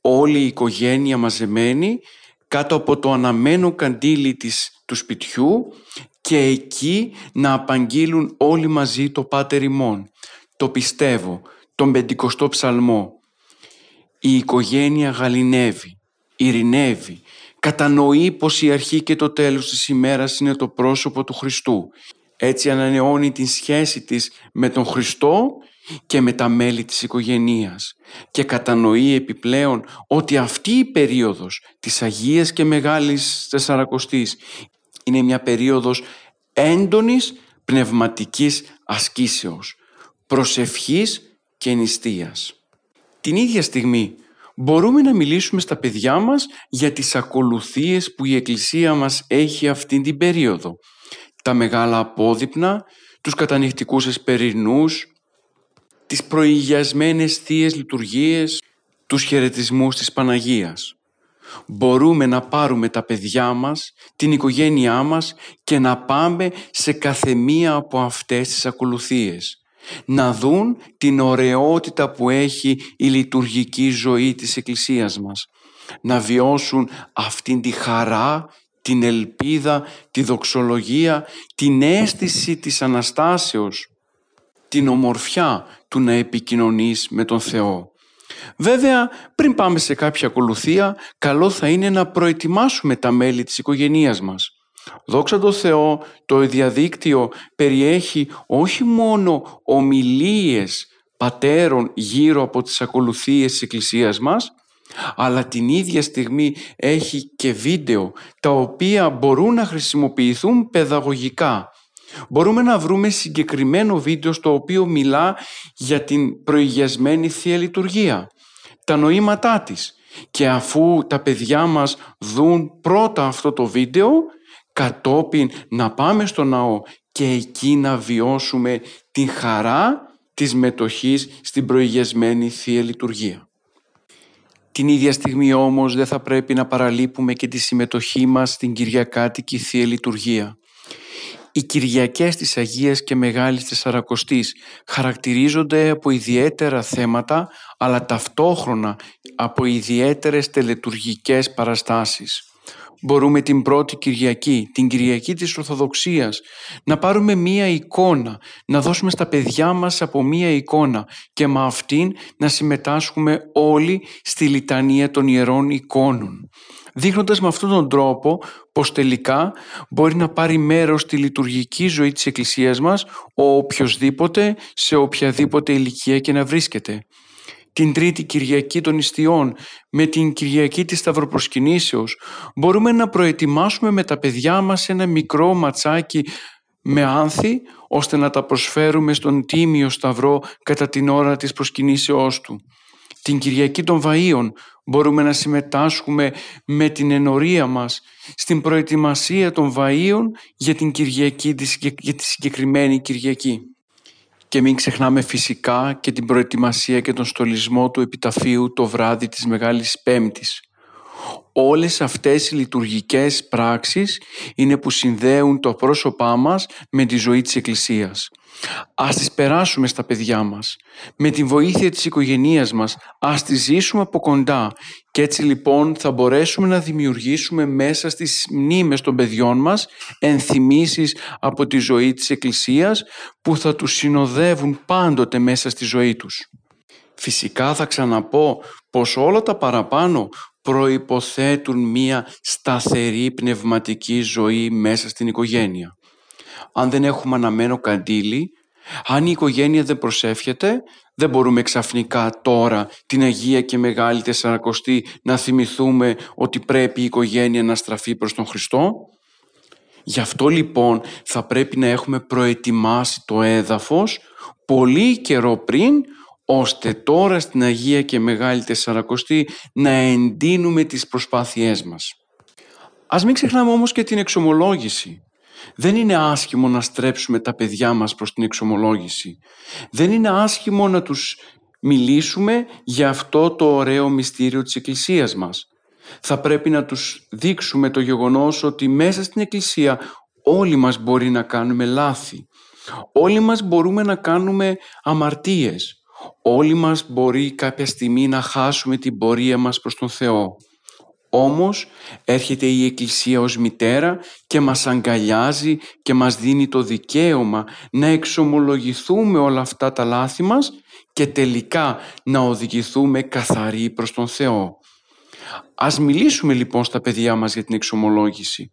όλη η οικογένεια μαζεμένη κάτω από το αναμένο καντήλι της, του σπιτιού και εκεί να απαγγείλουν όλοι μαζί το Πάτερ ημών. Το πιστεύω, τον πεντηκοστό ψαλμό. Η οικογένεια γαλινεύει, ειρηνεύει, κατανοεί πως η αρχή και το τέλος της ημέρας είναι το πρόσωπο του Χριστού. Έτσι ανανεώνει την σχέση της με τον Χριστό και με τα μέλη της οικογενείας και κατανοεί επιπλέον ότι αυτή η περίοδος της Αγίας και Μεγάλης Τεσσαρακοστής είναι μια περίοδος έντονης πνευματικής ασκήσεως, προσευχής και νηστείας. Την ίδια στιγμή μπορούμε να μιλήσουμε στα παιδιά μας για τις ακολουθίες που η Εκκλησία μας έχει αυτήν την περίοδο. Τα μεγάλα απόδειπνα, τους κατανυχτικούς εσπερινούς, τις προηγιασμένες θείες λειτουργίες, τους χαιρετισμούς της Παναγίας. Μπορούμε να πάρουμε τα παιδιά μας, την οικογένειά μας και να πάμε σε καθεμία από αυτές τις ακολουθίες. Να δουν την ωραιότητα που έχει η λειτουργική ζωή της Εκκλησίας μας. Να βιώσουν αυτήν τη χαρά, την ελπίδα, τη δοξολογία, την αίσθηση της Αναστάσεως, την ομορφιά του να επικοινωνείς με τον Θεό. Βέβαια, πριν πάμε σε κάποια ακολουθία, καλό θα είναι να προετοιμάσουμε τα μέλη της οικογένειας μας. Δόξα τω Θεώ, το διαδίκτυο περιέχει όχι μόνο ομιλίες πατέρων γύρω από τις ακολουθίες της Εκκλησίας μας, αλλά την ίδια στιγμή έχει και βίντεο τα οποία μπορούν να χρησιμοποιηθούν παιδαγωγικά Μπορούμε να βρούμε συγκεκριμένο βίντεο στο οποίο μιλά για την προηγιασμένη Θεία Λειτουργία, τα νοήματά της. Και αφού τα παιδιά μας δουν πρώτα αυτό το βίντεο, κατόπιν να πάμε στο ναό και εκεί να βιώσουμε την χαρά της μετοχής στην προηγιασμένη Θεία Λειτουργία. Την ίδια στιγμή όμως δεν θα πρέπει να παραλείπουμε και τη συμμετοχή μας στην Κυριακάτικη Θεία Λειτουργία. Οι Κυριακές της Αγίας και Μεγάλης Τεσσαρακοστής χαρακτηρίζονται από ιδιαίτερα θέματα αλλά ταυτόχρονα από ιδιαίτερες τελετουργικές παραστάσεις. Μπορούμε την πρώτη Κυριακή, την Κυριακή της Ορθοδοξίας, να πάρουμε μία εικόνα, να δώσουμε στα παιδιά μας από μία εικόνα και με αυτήν να συμμετάσχουμε όλοι στη λιτανία των Ιερών Εικόνων δείχνοντας με αυτόν τον τρόπο πως τελικά μπορεί να πάρει μέρος στη λειτουργική ζωή της Εκκλησίας μας ο οποιοδήποτε σε οποιαδήποτε ηλικία και να βρίσκεται. Την Τρίτη Κυριακή των Ιστιών με την Κυριακή της Σταυροπροσκυνήσεως μπορούμε να προετοιμάσουμε με τα παιδιά μας ένα μικρό ματσάκι με άνθη ώστε να τα προσφέρουμε στον Τίμιο Σταυρό κατά την ώρα της προσκυνήσεώς του. Την Κυριακή των Βαΐων μπορούμε να συμμετάσχουμε με την ενορία μας στην προετοιμασία των Βαΐων για την Κυριακή, για τη συγκεκριμένη Κυριακή. Και μην ξεχνάμε φυσικά και την προετοιμασία και τον στολισμό του επιταφείου το βράδυ της Μεγάλης Πέμπτης. Όλες αυτές οι λειτουργικές πράξεις είναι που συνδέουν το πρόσωπά μας με τη ζωή της Εκκλησίας. Ας τις περάσουμε στα παιδιά μας. Με την βοήθεια της οικογενείας μας ας τις ζήσουμε από κοντά και έτσι λοιπόν θα μπορέσουμε να δημιουργήσουμε μέσα στις μνήμες των παιδιών μας ενθυμίσεις από τη ζωή της Εκκλησίας που θα τους συνοδεύουν πάντοτε μέσα στη ζωή τους. Φυσικά θα ξαναπώ πως όλα τα παραπάνω προϋποθέτουν μία σταθερή πνευματική ζωή μέσα στην οικογένεια αν δεν έχουμε αναμένο καντήλι, αν η οικογένεια δεν προσεύχεται, δεν μπορούμε ξαφνικά τώρα την Αγία και Μεγάλη Τεσσαρακοστή να θυμηθούμε ότι πρέπει η οικογένεια να στραφεί προς τον Χριστό. Γι' αυτό λοιπόν θα πρέπει να έχουμε προετοιμάσει το έδαφος πολύ καιρό πριν ώστε τώρα στην Αγία και Μεγάλη Τεσσαρακοστή να εντείνουμε τις προσπάθειές μας. Ας μην ξεχνάμε όμως και την εξομολόγηση Δεν είναι άσχημο να στρέψουμε τα παιδιά μας προς την εξομολόγηση. Δεν είναι άσχημο να τους μιλήσουμε για αυτό το ωραίο μυστήριο της Εκκλησίας μας. Θα πρέπει να τους δείξουμε το γεγονός ότι μέσα στην Εκκλησία όλοι μας μπορεί να κάνουμε λάθη. Όλοι μας μπορούμε να κάνουμε αμαρτίες. Όλοι μας μπορεί κάποια στιγμή να χάσουμε την πορεία μας προς τον Θεό. Όμως έρχεται η Εκκλησία ως μητέρα και μας αγκαλιάζει και μας δίνει το δικαίωμα να εξομολογηθούμε όλα αυτά τα λάθη μας και τελικά να οδηγηθούμε καθαροί προς τον Θεό. Ας μιλήσουμε λοιπόν στα παιδιά μας για την εξομολόγηση.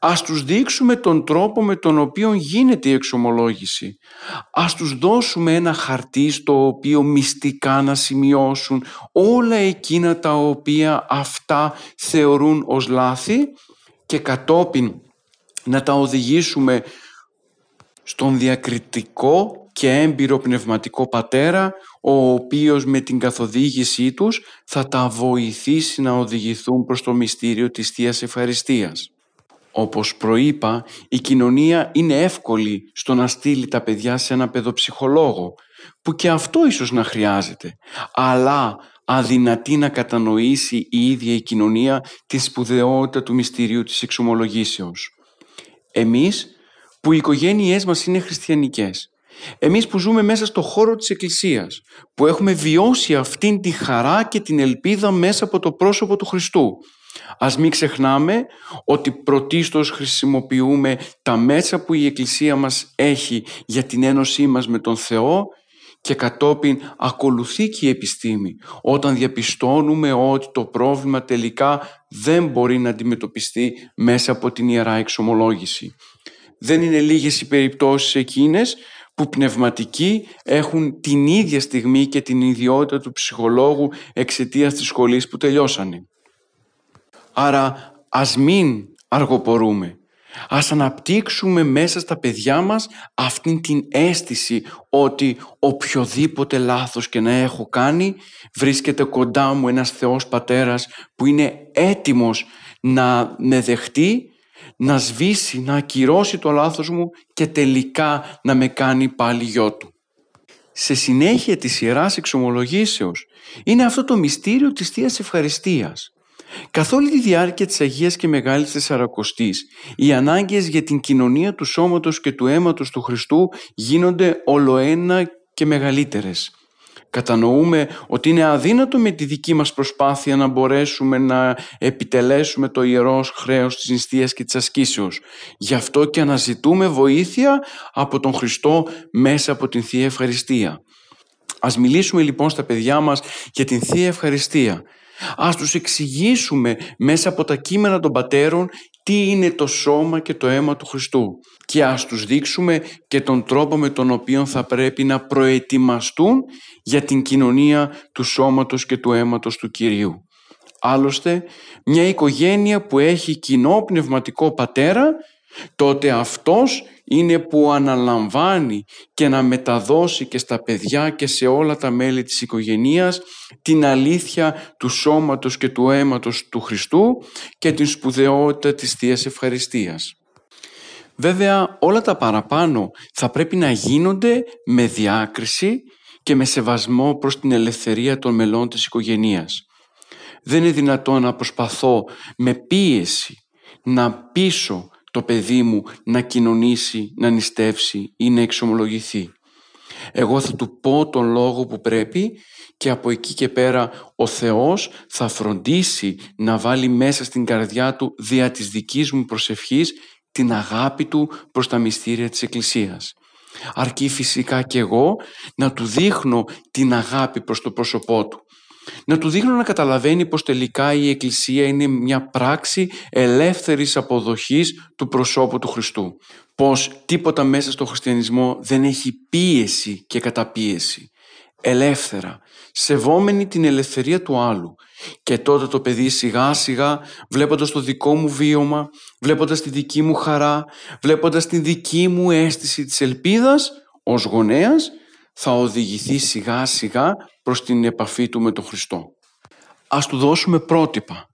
Ας τους δείξουμε τον τρόπο με τον οποίο γίνεται η εξομολόγηση. Ας τους δώσουμε ένα χαρτί στο οποίο μυστικά να σημειώσουν όλα εκείνα τα οποία αυτά θεωρούν ως λάθη και κατόπιν να τα οδηγήσουμε στον διακριτικό και έμπειρο πνευματικό πατέρα ο οποίος με την καθοδήγησή τους θα τα βοηθήσει να οδηγηθούν προς το μυστήριο της Θείας Ευχαριστίας. Όπως προείπα, η κοινωνία είναι εύκολη στο να στείλει τα παιδιά σε ένα παιδοψυχολόγο, που και αυτό ίσως να χρειάζεται, αλλά αδυνατή να κατανοήσει η ίδια η κοινωνία τη σπουδαιότητα του μυστηρίου της εξομολογήσεως. Εμείς, που οι οικογένειές μας είναι χριστιανικές, εμείς που ζούμε μέσα στο χώρο της Εκκλησίας, που έχουμε βιώσει αυτήν τη χαρά και την ελπίδα μέσα από το πρόσωπο του Χριστού. Ας μην ξεχνάμε ότι πρωτίστως χρησιμοποιούμε τα μέσα που η Εκκλησία μας έχει για την ένωσή μας με τον Θεό και κατόπιν ακολουθεί και η επιστήμη όταν διαπιστώνουμε ότι το πρόβλημα τελικά δεν μπορεί να αντιμετωπιστεί μέσα από την Ιερά Εξομολόγηση. Δεν είναι λίγες οι περιπτώσεις εκείνες που πνευματικοί έχουν την ίδια στιγμή και την ιδιότητα του ψυχολόγου εξαιτίας της σχολής που τελειώσανε. Άρα ας μην αργοπορούμε. Ας αναπτύξουμε μέσα στα παιδιά μας αυτήν την αίσθηση ότι οποιοδήποτε λάθος και να έχω κάνει βρίσκεται κοντά μου ένας Θεός Πατέρας που είναι έτοιμος να με δεχτεί να σβήσει, να ακυρώσει το λάθος μου και τελικά να με κάνει πάλι γιο του. Σε συνέχεια της Ιεράς Εξομολογήσεως είναι αυτό το μυστήριο της Θείας Ευχαριστίας. Καθ' όλη τη διάρκεια της Αγίας και Μεγάλης Τεσσαρακοστής, οι ανάγκες για την κοινωνία του σώματος και του αίματος του Χριστού γίνονται ολοένα και μεγαλύτερες. Κατανοούμε ότι είναι αδύνατο με τη δική μας προσπάθεια να μπορέσουμε να επιτελέσουμε το ιερός χρέος της νηστείας και της ασκήσεως. Γι' αυτό και αναζητούμε βοήθεια από τον Χριστό μέσα από την Θεία Ευχαριστία. Ας μιλήσουμε λοιπόν στα παιδιά μας για την Θεία Ευχαριστία. Ας τους εξηγήσουμε μέσα από τα κείμενα των πατέρων τι είναι το σώμα και το αίμα του Χριστού και ας τους δείξουμε και τον τρόπο με τον οποίο θα πρέπει να προετοιμαστούν για την κοινωνία του σώματος και του αίματος του Κυρίου. Άλλωστε, μια οικογένεια που έχει κοινό πνευματικό πατέρα, τότε αυτός είναι που αναλαμβάνει και να μεταδώσει και στα παιδιά και σε όλα τα μέλη της οικογενείας την αλήθεια του σώματος και του αίματος του Χριστού και την σπουδαιότητα της Θείας Ευχαριστίας. Βέβαια όλα τα παραπάνω θα πρέπει να γίνονται με διάκριση και με σεβασμό προς την ελευθερία των μελών της οικογενείας. Δεν είναι δυνατό να προσπαθώ με πίεση να πείσω το παιδί μου να κοινωνήσει, να νηστεύσει ή να εξομολογηθεί. Εγώ θα του πω τον λόγο που πρέπει και από εκεί και πέρα ο Θεός θα φροντίσει να βάλει μέσα στην καρδιά του δια της δικής μου προσευχής την αγάπη του προς τα μυστήρια της Εκκλησίας. Αρκεί φυσικά και εγώ να του δείχνω την αγάπη προς το πρόσωπό του. Να του δείχνω να καταλαβαίνει πως τελικά η Εκκλησία είναι μια πράξη ελεύθερης αποδοχής του προσώπου του Χριστού. Πως τίποτα μέσα στο χριστιανισμό δεν έχει πίεση και καταπίεση. Ελεύθερα, σεβόμενη την ελευθερία του άλλου. Και τότε το παιδί σιγά σιγά βλέποντας το δικό μου βίωμα, βλέποντας τη δική μου χαρά, βλέποντας τη δική μου αίσθηση της ελπίδας ως γονέας θα οδηγηθεί σιγά σιγά προς την επαφή του με τον Χριστό. Ας του δώσουμε πρότυπα.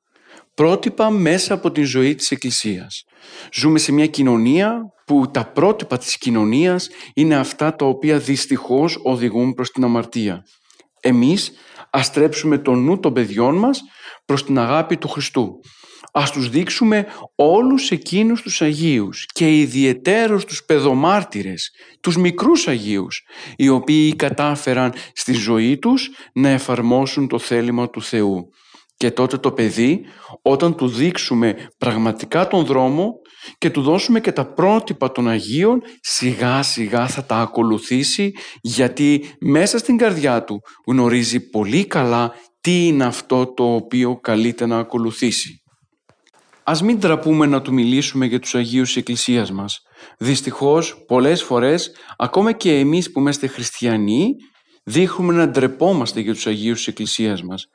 πρότυπα μέσα από την ζωή της Εκκλησίας. Ζούμε σε μια κοινωνία που τα πρότυπα της κοινωνίας είναι αυτά τα οποία δυστυχώς οδηγούν προς την αμαρτία. Εμείς ας στρέψουμε το νου των παιδιών μας προς την αγάπη του Χριστού. Ας τους δείξουμε όλους εκείνους τους Αγίους και ιδιαιτέρως τους παιδομάρτυρες, τους μικρούς Αγίους, οι οποίοι κατάφεραν στη ζωή τους να εφαρμόσουν το θέλημα του Θεού. Και τότε το παιδί, όταν του δείξουμε πραγματικά τον δρόμο και του δώσουμε και τα πρότυπα των Αγίων, σιγά σιγά θα τα ακολουθήσει γιατί μέσα στην καρδιά του γνωρίζει πολύ καλά τι είναι αυτό το οποίο καλείται να ακολουθήσει. Ας μην τραπούμε να του μιλήσουμε για τους Αγίους της Εκκλησίας μας. Δυστυχώς, πολλές φορές, ακόμα και εμείς που είμαστε χριστιανοί, δείχνουμε να ντρεπόμαστε για τους Αγίους της Εκκλησίας μας.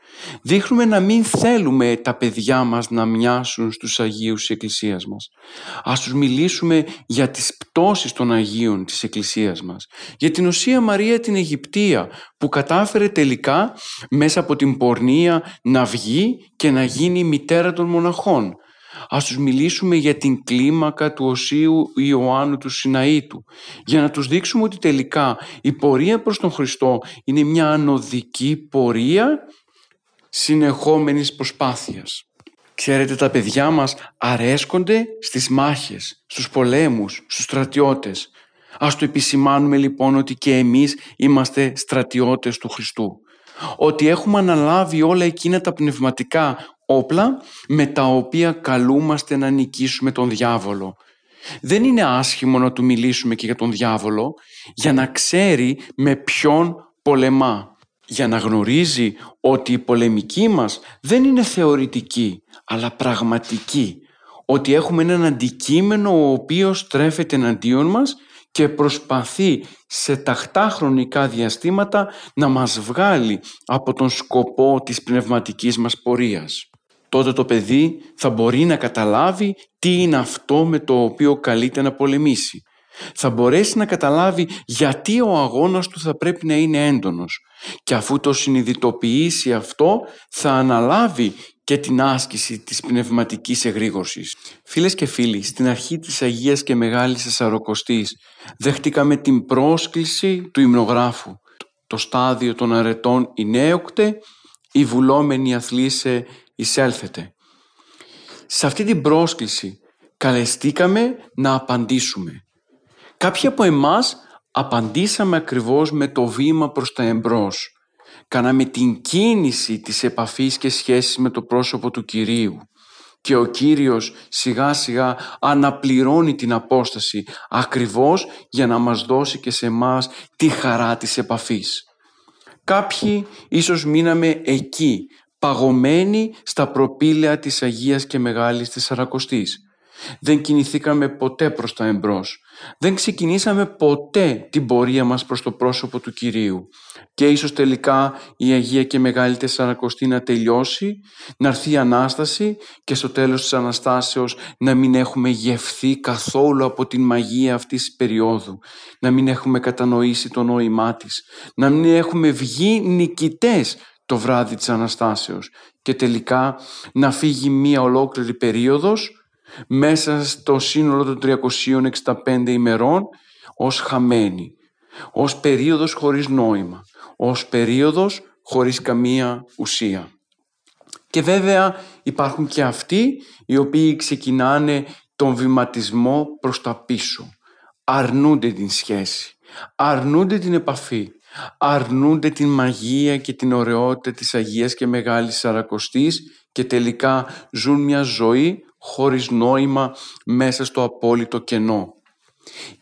Δείχνουμε να μην θέλουμε τα παιδιά μας να μοιάσουν στους Αγίους της Εκκλησίας μας. Ας τους μιλήσουμε για τις πτώσεις των Αγίων της Εκκλησίας μας. Για την Οσία Μαρία την Αιγυπτία που κατάφερε τελικά μέσα από την πορνεία να βγει και να γίνει μητέρα των μοναχών. Ας τους μιλήσουμε για την κλίμακα του Οσίου Ιωάννου του Σιναήτου για να τους δείξουμε ότι τελικά η πορεία προς τον Χριστό είναι μια ανωδική πορεία συνεχόμενης προσπάθειας. Ξέρετε τα παιδιά μας αρέσκονται στις μάχες, στους πολέμους, στους στρατιώτες. Ας το επισημάνουμε λοιπόν ότι και εμείς είμαστε στρατιώτες του Χριστού. Ότι έχουμε αναλάβει όλα εκείνα τα πνευματικά όπλα με τα οποία καλούμαστε να νικήσουμε τον διάβολο. Δεν είναι άσχημο να του μιλήσουμε και για τον διάβολο για να ξέρει με ποιον πολεμά. Για να γνωρίζει ότι η πολεμική μας δεν είναι θεωρητική αλλά πραγματική. Ότι έχουμε έναν αντικείμενο ο οποίος στρέφεται εναντίον μας και προσπαθεί σε ταχτά χρονικά διαστήματα να μας βγάλει από τον σκοπό της πνευματικής μας πορείας τότε το παιδί θα μπορεί να καταλάβει τι είναι αυτό με το οποίο καλείται να πολεμήσει. Θα μπορέσει να καταλάβει γιατί ο αγώνας του θα πρέπει να είναι έντονος. Και αφού το συνειδητοποιήσει αυτό, θα αναλάβει και την άσκηση της πνευματικής εγρήγορσης. Φίλες και φίλοι, στην αρχή της Αγίας και Μεγάλης Εσαροκοστής δεχτήκαμε την πρόσκληση του υμνογράφου. Το στάδιο των αρετών νέοκτε, η βουλόμενη αθλήσε εισέλθετε. Σε αυτή την πρόσκληση καλεστήκαμε να απαντήσουμε. Κάποιοι από εμάς απαντήσαμε ακριβώς με το βήμα προς τα εμπρός. Κάναμε την κίνηση της επαφής και σχέσης με το πρόσωπο του Κυρίου. Και ο Κύριος σιγά σιγά αναπληρώνει την απόσταση ακριβώς για να μας δώσει και σε μας τη χαρά της επαφής. Κάποιοι ίσως μείναμε εκεί παγωμένοι στα προπήλαια της Αγίας και Μεγάλης της Σαρακοστής. Δεν κινηθήκαμε ποτέ προς τα εμπρός. Δεν ξεκινήσαμε ποτέ την πορεία μας προς το πρόσωπο του Κυρίου. Και ίσως τελικά η Αγία και Μεγάλη Τεσσαρακοστή να τελειώσει, να έρθει η Ανάσταση και στο τέλος της Αναστάσεως να μην έχουμε γευθεί καθόλου από την μαγεία αυτής της περίοδου. Να μην έχουμε κατανοήσει το νόημά της. Να μην έχουμε βγει νικητές το βράδυ της Αναστάσεως. Και τελικά να φύγει μία ολόκληρη περίοδος μέσα στο σύνολο των 365 ημερών ως χαμένη, ως περίοδος χωρίς νόημα, ως περίοδος χωρίς καμία ουσία. Και βέβαια υπάρχουν και αυτοί οι οποίοι ξεκινάνε τον βηματισμό προς τα πίσω. Αρνούνται την σχέση, αρνούνται την επαφή, αρνούνται την μαγεία και την ωραιότητα της Αγίας και Μεγάλης Σαρακοστής και τελικά ζουν μια ζωή χωρίς νόημα μέσα στο απόλυτο κενό.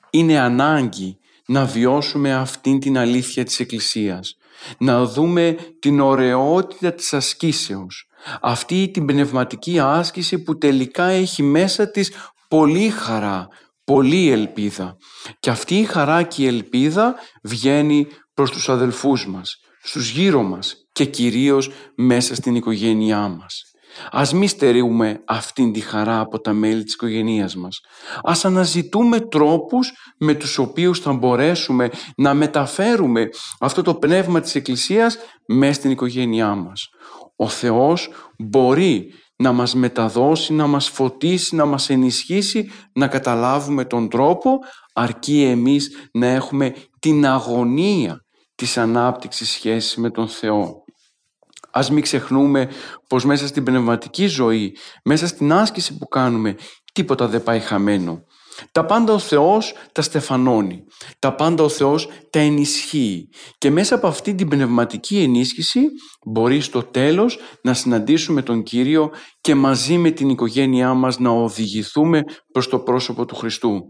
Είναι ανάγκη να βιώσουμε αυτήν την αλήθεια της Εκκλησίας, να δούμε την ωραιότητα της ασκήσεως, αυτή την πνευματική άσκηση που τελικά έχει μέσα της πολύ χαρά, πολύ ελπίδα. Και αυτή η χαρά και η ελπίδα βγαίνει προς τους αδελφούς μας, στους γύρω μας και κυρίως μέσα στην οικογένειά μας. Ας μη στερούμε αυτήν τη χαρά από τα μέλη της οικογένειας μας. Ας αναζητούμε τρόπους με τους οποίους θα μπορέσουμε να μεταφέρουμε αυτό το πνεύμα της Εκκλησίας μέσα στην οικογένειά μας. Ο Θεός μπορεί να μας μεταδώσει, να μας φωτίσει, να μας ενισχύσει, να καταλάβουμε τον τρόπο, αρκεί εμείς να έχουμε την αγωνία της ανάπτυξης σχέσης με τον Θεό. Ας μην ξεχνούμε πως μέσα στην πνευματική ζωή, μέσα στην άσκηση που κάνουμε, τίποτα δεν πάει χαμένο. Τα πάντα ο Θεός τα στεφανώνει. Τα πάντα ο Θεός τα ενισχύει. Και μέσα από αυτή την πνευματική ενίσχυση μπορεί στο τέλος να συναντήσουμε τον Κύριο και μαζί με την οικογένειά μας να οδηγηθούμε προς το πρόσωπο του Χριστού.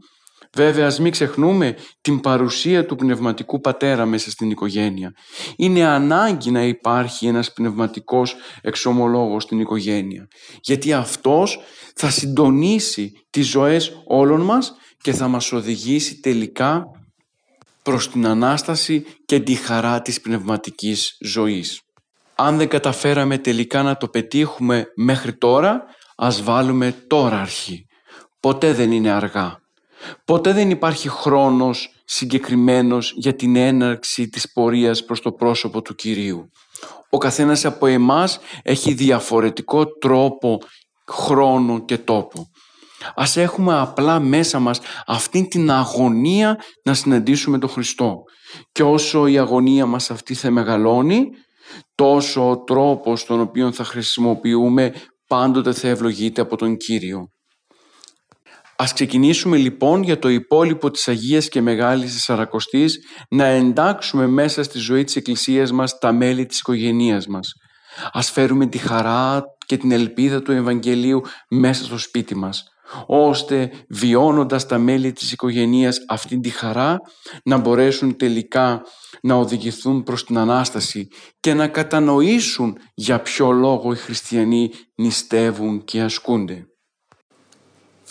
Βέβαια, ας μην ξεχνούμε την παρουσία του πνευματικού πατέρα μέσα στην οικογένεια. Είναι ανάγκη να υπάρχει ένας πνευματικός εξομολόγος στην οικογένεια. Γιατί αυτός θα συντονίσει τις ζωές όλων μας και θα μας οδηγήσει τελικά προς την Ανάσταση και τη χαρά της πνευματικής ζωής. Αν δεν καταφέραμε τελικά να το πετύχουμε μέχρι τώρα, ας βάλουμε τώρα αρχή. Ποτέ δεν είναι αργά. Ποτέ δεν υπάρχει χρόνος συγκεκριμένος για την έναρξη της πορείας προς το πρόσωπο του Κυρίου. Ο καθένας από εμάς έχει διαφορετικό τρόπο, χρόνο και τόπο. Ας έχουμε απλά μέσα μας αυτή την αγωνία να συναντήσουμε τον Χριστό. Και όσο η αγωνία μας αυτή θα μεγαλώνει, τόσο ο τρόπος τον οποίο θα χρησιμοποιούμε πάντοτε θα ευλογείται από τον Κύριο. Ας ξεκινήσουμε λοιπόν για το υπόλοιπο της Αγίας και Μεγάλης Τεσσαρακοστής να εντάξουμε μέσα στη ζωή της Εκκλησίας μας τα μέλη της οικογένειας μας. Ας φέρουμε τη χαρά και την ελπίδα του Ευαγγελίου μέσα στο σπίτι μας ώστε βιώνοντας τα μέλη της οικογένειας αυτήν τη χαρά να μπορέσουν τελικά να οδηγηθούν προς την Ανάσταση και να κατανοήσουν για ποιο λόγο οι χριστιανοί νηστεύουν και ασκούνται.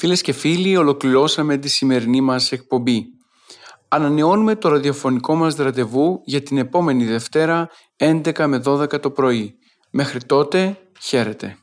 Φίλες και φίλοι, ολοκληρώσαμε τη σημερινή μας εκπομπή. Ανανεώνουμε το ραδιοφωνικό μας ραντεβού για την επόμενη Δευτέρα 11 με 12 το πρωί. Μέχρι τότε, χαίρετε.